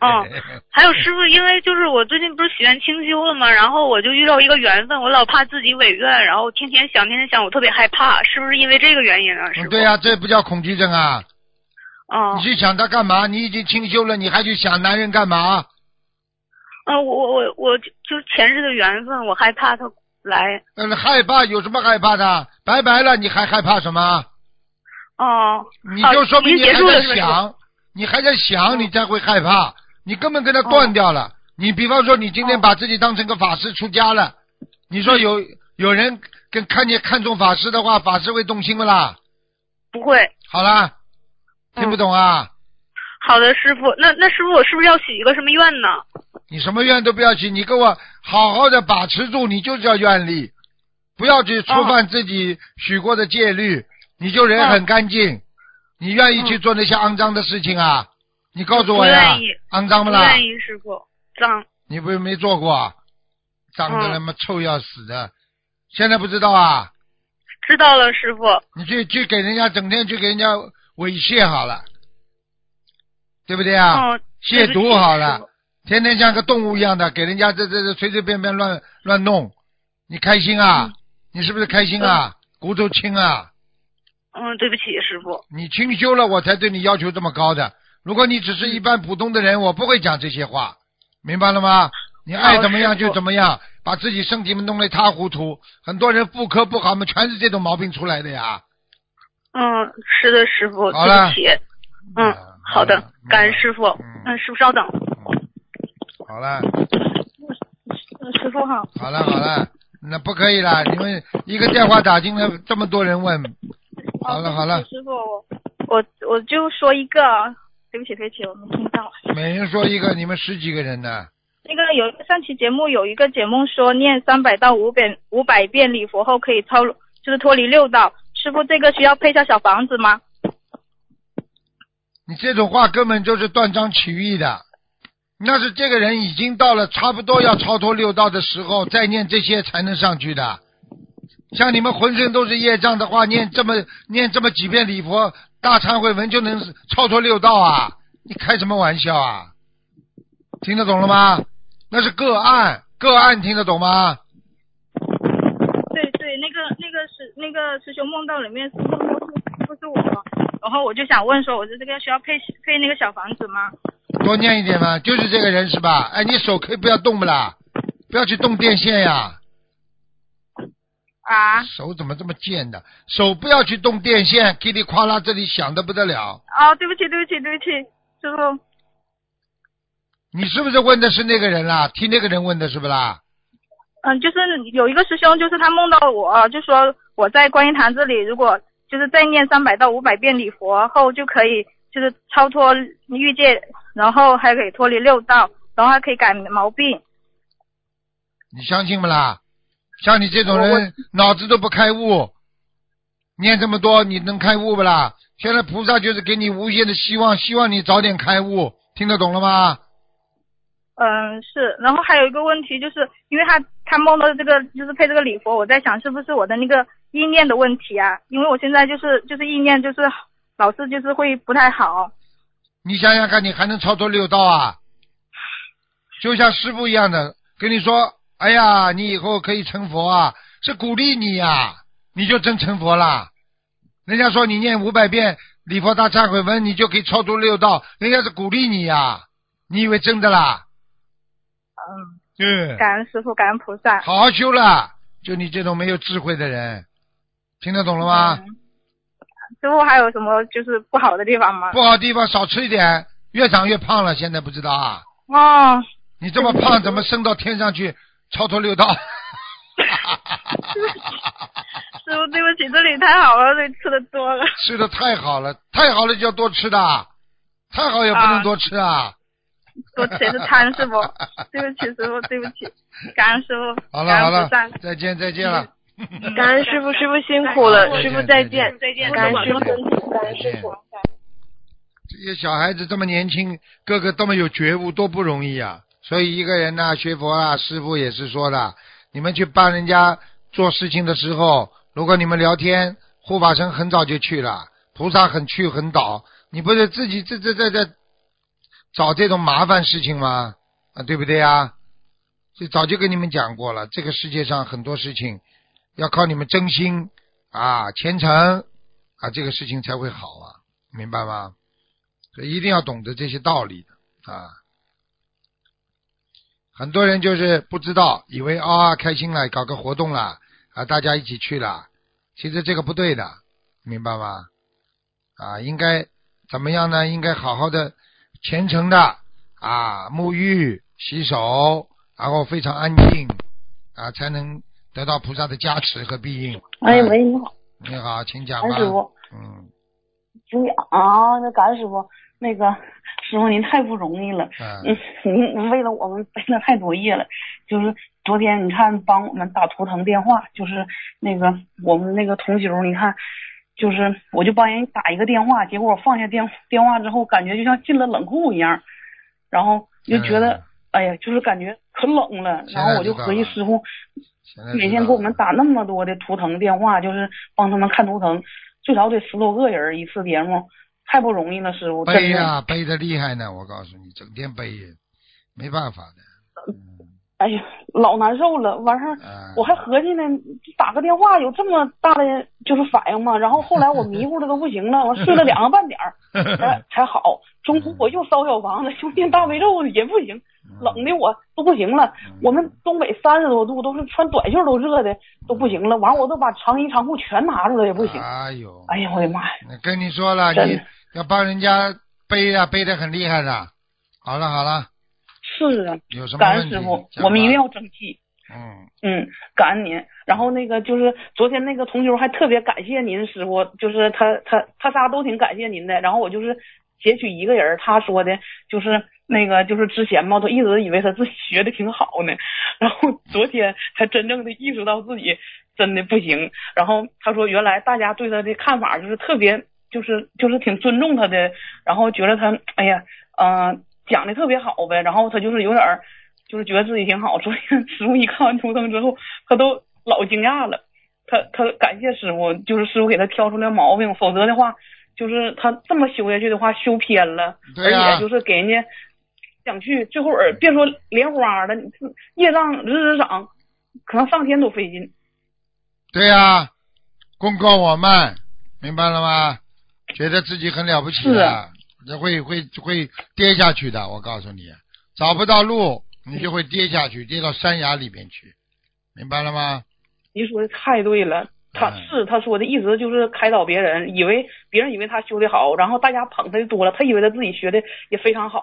哦还有师傅，因为就是我最近不是许愿清修了嘛，然后我就遇到一个缘分，我老怕自己违愿，然后天天想，天天想，我特别害怕，是不是因为这个原因啊？师傅？嗯对呀、这不叫恐惧症啊！哦你，去想他干嘛？你已经清修了，你还去想男人干嘛？啊，我我我我就就前世的缘分，我害怕他来。嗯，害怕有什么害怕的？拜拜了，你还害怕什么？哦，你就说明你还在想，你还在想，哦你才会害怕。你根本跟他断掉了。你比方说，你今天哦把自己当成个法师出家了，你说有有人跟看见看中法师的话，法师会动心不啦？不会。好啦，嗯听不懂啊？好的，师傅，那那师傅，我是不是要许一个什么愿呢？你什么愿都不要许，你给我好好的把持住，你就叫愿力，不要去触犯自己许过的戒律，你就人很干净。你愿意去做那些肮脏的事情啊？你告诉我呀不愿意，肮脏不不啦？愿意，师傅，脏。你不是没做过啊？脏的嗯他妈臭要死的，现在不知道啊？知道了，师傅。你去去给人家整天去给人家猥亵好了，对不对啊？哦，亵渎好了天天像个动物一样的给人家这这这随随便便乱乱弄，你开心啊？嗯你是不是开心啊？骨头轻啊？嗯，对不起，师傅。你清修了，我才对你要求这么高的。如果你只是一般普通的人，我不会讲这些话，明白了吗？你爱怎么样就怎么样，把自己身体们弄得一塌糊涂。很多人妇科不好嘛，全是这种毛病出来的呀。嗯，是的，师傅，对不起。嗯，好的，感恩师傅。嗯，师傅稍等。好了，师傅好，好了，好了，那不可以了，你们一个电话打进来，这么多人问。好了，好了，师傅，我我我就说一个，对不起，对不起，我没听到。每人说一个，你们十几个人呢？那个有上期节目有一个节目说念三百到五百五百遍礼佛后可以超，就是脱离六道。师傅，这个需要配下小房子吗？你这种话根本就是断章取义的。那是这个人已经到了差不多要超脱六道的时候，再念这些才能上去的。像你们浑身都是业障的话，念这么念这么几遍礼佛大忏悔文就能超脱六道啊？你开什么玩笑啊？听得懂了吗？那是个案，个案听得懂吗？对对，那个那个师兄梦到里面是梦到是不是我？然后我就想问说，我这个需要配配那个小房子吗？多念一点嘛，就是这个人是吧？哎，你手可以不要动不啦？不要去动电线呀！啊手怎么这么贱的？手不要去动电线，噼里啪啦，这里响的不得了。啊，对不起对不起对不起，师傅。你是不是问的是那个人啦？听那个人问的是不啦？嗯，就是有一个师兄，就是他梦到我，就说我在观音堂这里，如果就是再念三百到五百遍礼佛后，就可以就是超脱欲界，然后还可以脱离六道，然后还可以改毛病。你相信不啦？像你这种人，脑子都不开悟，念这么多，你能开悟不啦？现在菩萨就是给你无限的希望，希望你早点开悟，听得懂了吗？嗯，是，然后还有一个问题，就是因为他他梦到这个就是配这个礼佛，我在想是不是我的那个意念的问题啊？因为我现在就是就是意念就是老是就是会不太好。你想想看，你还能操作六道啊？就像师傅一样的跟你说：“哎呀，你以后可以成佛啊！”是鼓励你呀，你就真成佛啦。人家说你念五百遍礼佛大忏悔文，你就可以超度六道，人家是鼓励你呀。你以为真的啦？嗯，对，感恩师傅，感恩菩萨。好好修了。就你这种没有智慧的人，听得懂了吗？嗯师傅还有什么就是不好的地方吗？不好地方少吃一点，越长越胖了，现在不知道啊？哦，你这么胖，怎么升到天上去超脱六道？师傅对不起，这里太好了，这里吃的多了。吃的太好了，太好了就要多吃的，太好也不能多吃啊。多吃也是贪，师傅。对不起，师傅，对不起，感恩师傅。好了好了再见再见了。感恩师傅，师傅辛苦了，师傅再再见见，再见，感恩师傅，感恩师傅。这些小孩子这么年轻，个个这么有觉悟，多不容易啊！所以一个人呢，学佛啊，师傅也是说的，你们去帮人家做事情的时候，如果你们聊天，护法神很早就去了，菩萨很去很倒，你不是自己这这这这找这种麻烦事情吗？啊，对不对啊？这早就跟你们讲过了，这个世界上很多事情要靠你们真心啊、虔诚啊，这个事情才会好啊，明白吗？所以一定要懂得这些道理的啊。很多人就是不知道，以为啊、开心了，搞个活动了啊，大家一起去了，其实这个不对的，明白吗？啊，应该怎么样呢？应该好好的、虔诚的啊，沐浴、洗手，然后非常安静啊，才能得到菩萨的加持和庇应。哎，啊喂，你好，你好，请讲吧。师傅，嗯。请讲啊，那感恩师傅，那个师傅您太不容易了，嗯。嗯，您为了我们背了太多夜了，就是昨天你看帮我们打图腾电话，就是那个我们那个同修，你看，就是我就帮人打一个电话，结果我放下电电话之后，感觉就像进了冷库一样，然后就觉得、嗯哎呀，就是感觉可冷了，然后我就合计师傅每天给我们打那么多的图腾电话，就是帮他们看图腾，最少得十多个人一次节目，太不容易了，师傅。背呀、背的厉害呢，我告诉你，整天背，没办法的。哎呀，老难受了。完事我还合计呢，打个电话有这么大的就是反应吗？然后后来我迷糊的都不行了，我睡了两个半点儿 才才好。中途我又烧小房子，又念大悲咒也不行，冷的我都不行了。我们东北三十多度，都是穿短袖都热的都不行了。完我都把长衣长裤全拿出来也不行。哎呦，哎呀，我的妈呀！跟你说了，你要帮人家背呀、背的很厉害的。好了好了，是啊，有什么？感恩师傅，我们一定要争气。嗯，嗯，感恩您。然后那个就是昨天那个同修还特别感谢您师傅，就是他他他仨都挺感谢您的。然后我就是截取一个人他说的，就是那个就是之前嘛，他一直以为他自己学的挺好呢，然后昨天才真正的意识到自己真的不行。然后他说，原来大家对他的看法就是特别，就是就是挺尊重他的，然后觉得他哎呀，嗯、讲的特别好呗。然后他就是有点儿。就是觉得自己挺好。昨天 师傅一看完图腾之后，他都老惊讶了。他他感谢师傅，就是师傅给他挑出来毛病，否则的话，就是他这么修下去的话，修偏了，而且就是给人家想去，最后儿别说莲花了，你业障日日长，可能上天都费劲。对呀、功高我慢，明白了吗？觉得自己很了不起啊，这会会会跌下去的。我告诉你，找不到路，你就会跌下去，跌到山崖里面去，明白了吗？你说的太对了，他嗯是他说的一直就是开导别人，以为别人以为他修的好，然后大家捧他的多了，他以为他自己学的也非常好，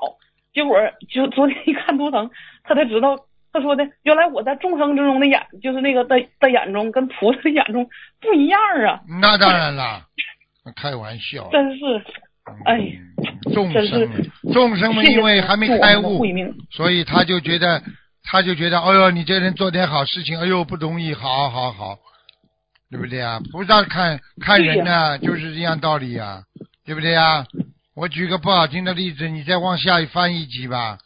结果就昨天 一看图腾，他才知道，他说的原来我在众生之中的眼，就是那个的的眼中跟菩萨的眼中不一样啊，那当然了，开玩笑。真是，哎嗯众生，众生们因为还没开悟所以他就觉得，他就觉得，哎呦，你这人做点好事情，哎呦不容易，好好好，对不对啊？菩萨看看人呢，就是这样道理呀、对不对啊？我举个不好听的例子，你再往下翻一集吧。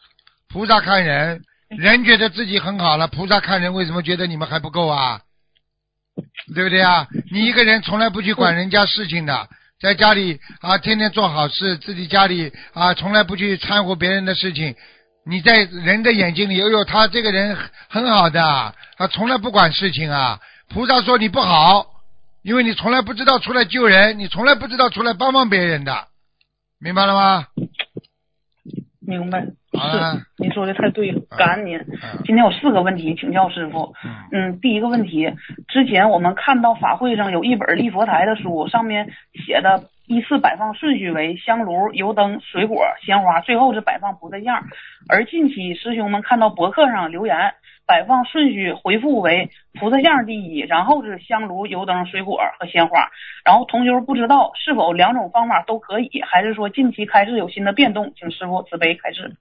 菩萨看人，人觉得自己很好了，菩萨看人为什么觉得你们还不够啊？对不对啊？你一个人从来不去管人家事情的，在家里啊天天做好事，自己家里啊从来不去掺和别人的事情。你在人的眼睛里，哎呦，他这个人很好的，他从来不管事情啊。菩萨说你不好，因为你从来不知道出来救人，你从来不知道出来帮帮别人的，明白了吗？明白，是您说的太对了，感恩您。嗯今天有四个问题请教师傅。嗯，第一个问题，之前我们看到法会上有一本立佛台的书，上面写的依次摆放顺序为香炉、油灯、水果、鲜花，最后是摆放菩萨像。而近期师兄们看到博客上留言，摆放顺序回复为菩萨像第一，然后是香炉、油灯、水果和鲜花。然后同修不知道是否两种方法都可以，还是说近期开始有新的变动，请师傅慈悲开示。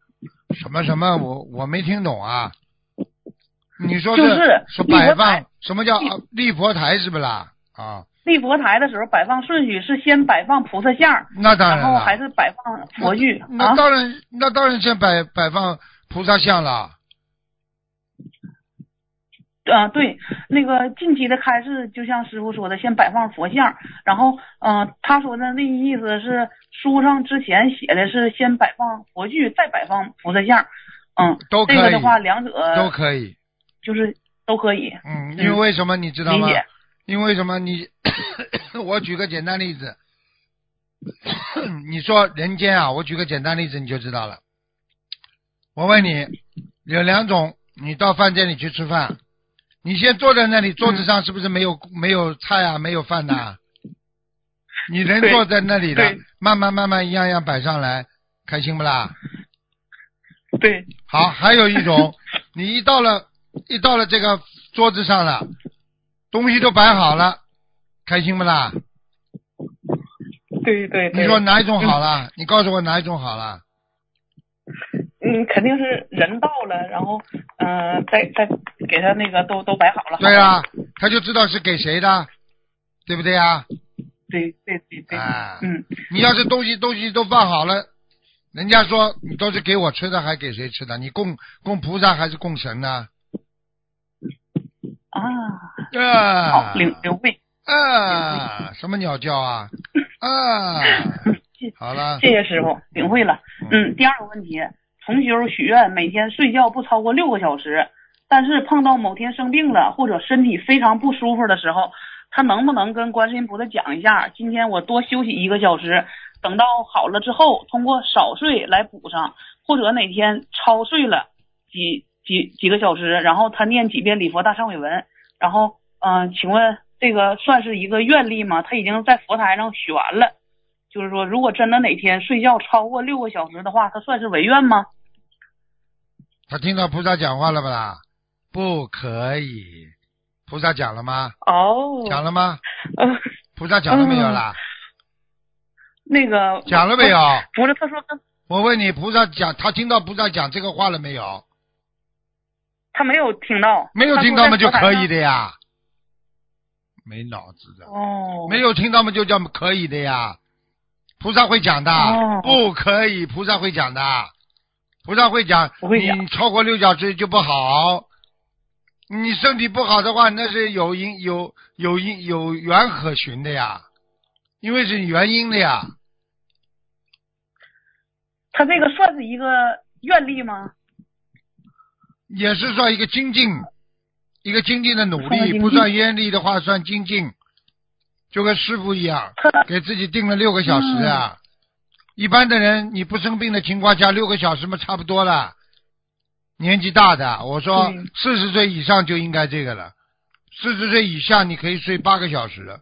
什么什么，我我没听懂啊。你说就是说立佛台摆放什么叫啊立佛台是不啦？啊，立佛台的时候，摆放顺序是先摆放菩萨像，那当然。然后还是摆放佛具那啊？当然，那当然先摆摆放菩萨像了。啊，对，那个近期的开示，就像师傅说的，先摆放佛像，然后，嗯、他说的那意思是书上之前写的是先摆放佛具，再摆放菩萨像，嗯，都可以这个的话，两者都可以。就是都可以，嗯，因为为什么你知道吗？因为什么你？我举个简单例子，你说人间啊，我举个简单例子你就知道了。我问你，有两种，你到饭店里去吃饭，你先坐在那里，桌子上是不是没有、没有菜啊，没有饭的、你人坐在那里的，慢慢慢慢一样样摆上来，开心不啦？对，好，还有一种，你一到了一到了这个桌子上了，东西都摆好了，开心不啦？对对对。你说哪一种好了？你告诉我哪一种好了？嗯，肯定是人到了，然后，嗯、再再给他那个都都摆好了。对啊，他就知道是给谁的，对不对啊？对对对对，啊，嗯，你要是东西东西都放好了，人家说你都是给我吃的，还给谁吃的？你供供菩萨还是供神呢？啊，啊好，领领会，啊，什么鸟叫啊？啊，好了，谢谢师傅，领会了。嗯，第二个问题，同修许愿每天睡觉不超过六个小时，但是碰到某天生病了或者身体非常不舒服的时候，他能不能跟观世音菩萨讲一下，今天我多休息一个小时，等到好了之后，通过少睡来补上，或者哪天超睡了几几几个小时，然后他念几遍礼佛大忏悔文，然后嗯、请问这个算是一个愿力吗？他已经在佛台上许完了。就是说，如果真的哪天睡觉超过六个小时的话，他算是违愿吗？他听到菩萨讲话了不啦？不可以，菩萨讲了吗？哦，讲了吗？呃，菩萨讲了没有啦？那个讲了没有？不是，他说他我问你，菩萨讲，他听到菩萨讲这个话了没有？他没有听到，没有听到嘛就可以的。的呀。没脑子的，哦，没有听到嘛就叫可以的呀。菩萨会讲的，哦不可以，菩萨会讲的，菩萨会讲，会讲你超过六小时就不好。你身体不好的话，那是有因有有因有缘可循的呀，因为是原因的呀。他这个算是一个愿力吗？也是算一个精进，一个精进的努力，不算愿力的话算精进，就跟师傅一样，给自己定了六个小时啊。一般的人你不生病的情况下，六个小时嘛差不多了。年纪大的，我说四十岁以上就应该这个了，四十岁以下你可以睡八个小时，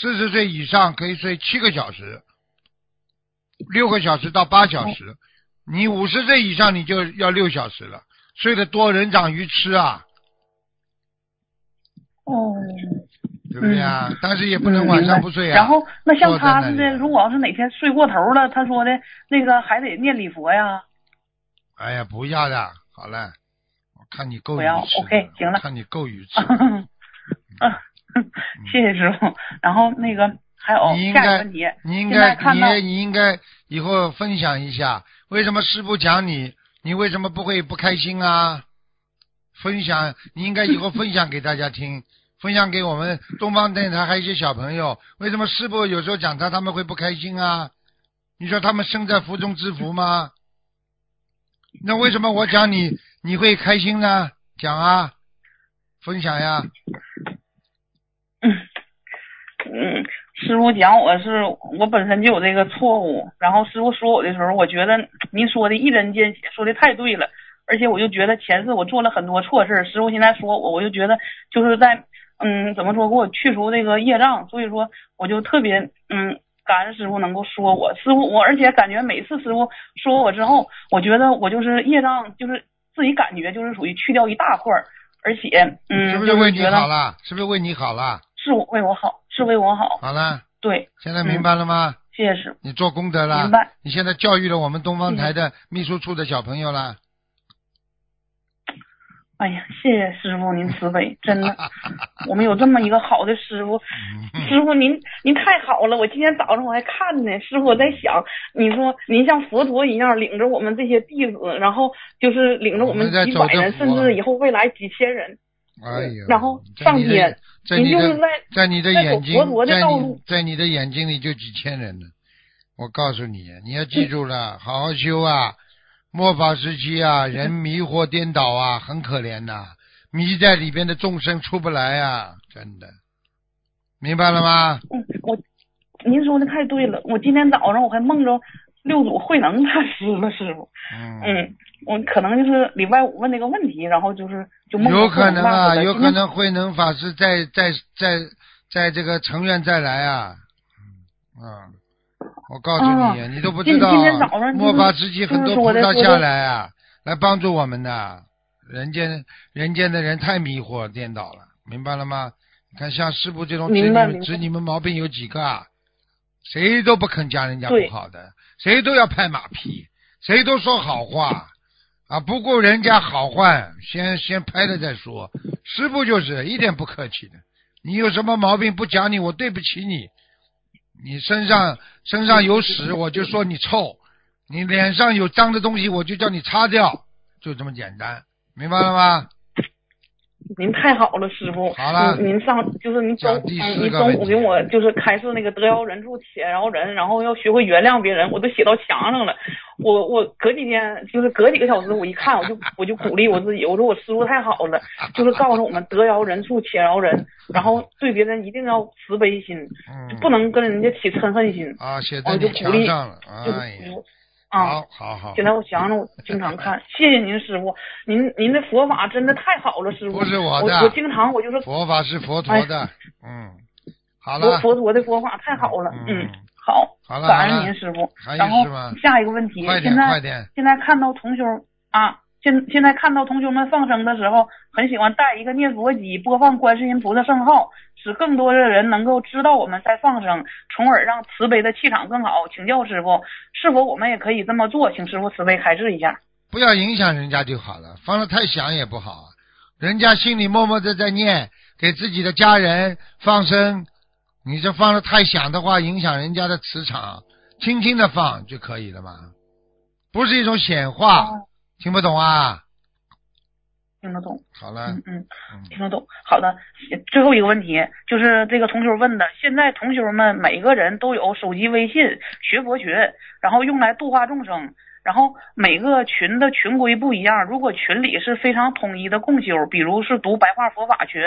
四十岁以上可以睡七个小时，六个小时到八小时。你五十岁以上你就要六小时了，睡得多人长鱼吃啊，哦，对不对啊？但是也不能晚上不睡啊。嗯然后那像他似的，如果要是哪天睡过头了，他说的那个还得念礼佛呀。哎呀，不要的，好了，我看你够不要愚痴 OK，行了看你够愚痴的。啊，谢谢师傅。然后那个还有你应该下一个问题，你应该，你应该以后分享一下，为什么师傅讲你你为什么不会不开心啊？分享，你应该以后分享给大家听，分享给我们东方电台还有一些小朋友。为什么师傅有时候讲他他们会不开心啊？你说他们生在福中之福吗？那为什么我讲你你会开心呢？讲啊，分享呀。嗯，师傅讲我是我本身就有这个错误，然后师傅说我的时候，我觉得您说的一针见血，说的太对了，而且我就觉得前世我做了很多错事，师傅现在说我，我就觉得就是在嗯怎么说给我去除那个业障，所以说我就特别嗯感恩师傅能够说我，师傅我而且感觉每次师傅说我之后，我觉得我就是业障就是自己感觉就是属于去掉一大块儿，而且嗯是不是为你好了？是不是为你好了？是我为我好，是为我好，好了，对，现在明白了吗？谢谢师傅。你做功德了明，白。你现在教育了我们东方台的秘书处的小朋友了。哎呀，谢谢师傅您慈悲，真的，我们有这么一个好的师傅，师傅您您太好了。我今天早上我还看呢，师傅我在想，你说您像佛陀一样领着我们这些弟子，然后就是领着我们几百人，甚至以后未来几千人，哎呀，然后上天，在你的您就是在在你的眼睛佛陀，的在你道路在你的眼睛里就几千人呢。我告诉你，你要记住了，好好修啊！末法时期啊，人迷惑颠倒啊，很可怜呐、迷在里边的众生出不来啊，真的，明白了吗？嗯，我您说的太对了，我今天早上我还梦着六祖慧能大师了，师傅。嗯，嗯，我可能就是礼拜五问那个问题，然后就是就梦有可能啊，有可。能慧能法师在在在在这个成愿再来啊，嗯，嗯我告诉你，啊你都不知道今今天早上，就是末法时期很多菩萨下来啊，来帮助我们的，人间人间的人太迷惑颠倒了，明白了吗？你看像师傅这种指你们指你们毛病有几个啊？谁都不肯讲人家不好的，谁都要拍马屁，谁都说好话啊，不顾人家好坏，先先拍了再说。师傅就是一点不客气的，你有什么毛病不讲你，我对不起你。你身上身上有屎，我就说你臭；你脸上有脏的东西，我就叫你擦掉，就这么简单，明白了吗？您太好了，师傅。好了您您上就是您中第嗯四个您中午给我就是开示那个得饶人处且饶人，然后要学会原谅别人，我都写到墙上了。我我隔几天就是隔几个小时，我一看我就我就鼓励我自己，我说我师傅太好了，就是告诉我们得饶人处且饶人，然后对别人一定要慈悲心，不能跟人家起嗔恨心。啊，写在我就鼓励墙上了，就是哎呀，啊，好好好，现在我想着，我经常看，谢谢您师傅，您您的佛法真的太好了，师傅。不是我我的我经常我就是佛法是佛陀的，嗯，好佛了，佛陀的佛法太好了，嗯嗯，好，好了，感恩您师傅。然后？下一个问题，现在，现在看到同修啊，现现在看到同修们放生的时候，很喜欢带一个念佛机播放观世音菩萨圣号，使更多的人能够知道我们在放生，从而让慈悲的气场更好。请教师傅，是否我们也可以这么做？请师傅慈悲开示一下。不要影响人家就好了，放的太响也不好啊。人家心里默默的在念，给自己的家人放生，你这放的太响的话，影响人家的磁场，轻轻的放就可以了嘛，不是一种显化，哦听不懂啊？听得懂，好了嗯，嗯。嗯，听得懂。好的，最后一个问题就是这个同学问的，现在同学们每个人都有手机微信学佛群，然后用来度化众生。然后每个群的群规不一样，如果群里是非常统一的共修，比如是读白话佛法群，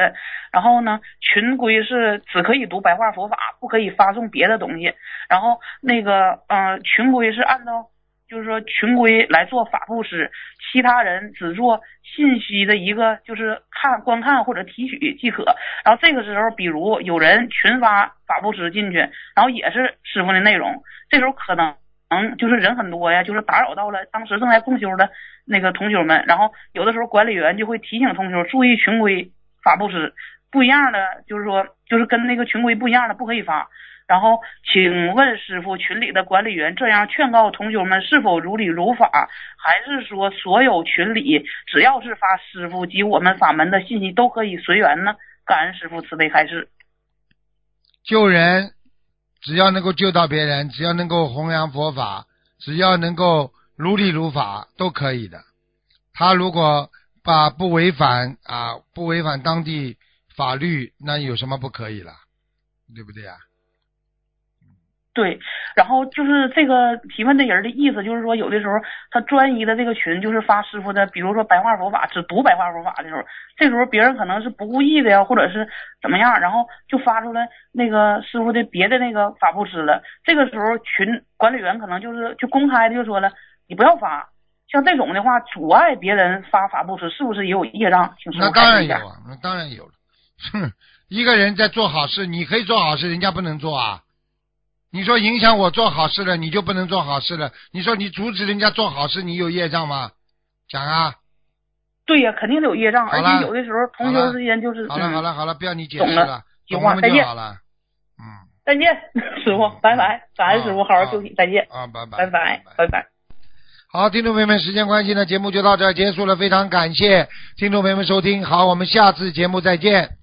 然后呢群规是只可以读白话佛法，不可以发送别的东西。然后那个呃群规是按照就是说群规来做法布施，其他人只做信息的一个就是看观看或者提取即可。然后这个时候，比如有人群发法布施进去，然后也是师傅的内容，这时候可能。嗯，就是人很多呀，就是打扰到了当时正在共修的那个同学们，然后有的时候管理员就会提醒同学注意群规法布施，不一样的就是说就是跟那个群规不一样的不可以发。然后，请问师傅，群里的管理员这样劝告同学们是否如理如法，还是说所有群里只要是发师傅及我们法门的信息都可以随缘呢？感恩师傅慈悲开示。救人，只要能够救到别人，只要能够弘扬佛法，只要能够如理如法都可以的。他如果把不违反啊，不违反当地法律，那有什么不可以了？对不对啊？对，然后就是这个提问的人的意思，就是说有的时候他专一的这个群就是发师傅的，比如说白话佛法，只读白话佛法的时候，这时候别人可能是不故意的呀，或者是怎么样，然后就发出来那个师傅的别的那个法布施了。这个时候群管理员可能就是就公开的就说了，你不要发。像这种的话，阻碍别人发法布施，是不是也有业障？那当然。有啊，那当然有了。哼，一个人在做好事，你可以做好事，人家不能做啊。你说影响我做好事了，你就不能做好事了？你说你阻止人家做好事，你有业障吗？讲啊！对呀，肯定得有业障，而且有的时候同好了修之间就是好了嗯好了好了，不要你解释了，行懂了再见就好了。嗯再见，师傅，拜拜，感恩师傅，好好休息，再见，啊，拜拜拜拜，拜拜。好，听众朋友们，时间关系呢，节目就到这儿结束了，非常感谢听众朋友们收听，好，我们下次节目再见。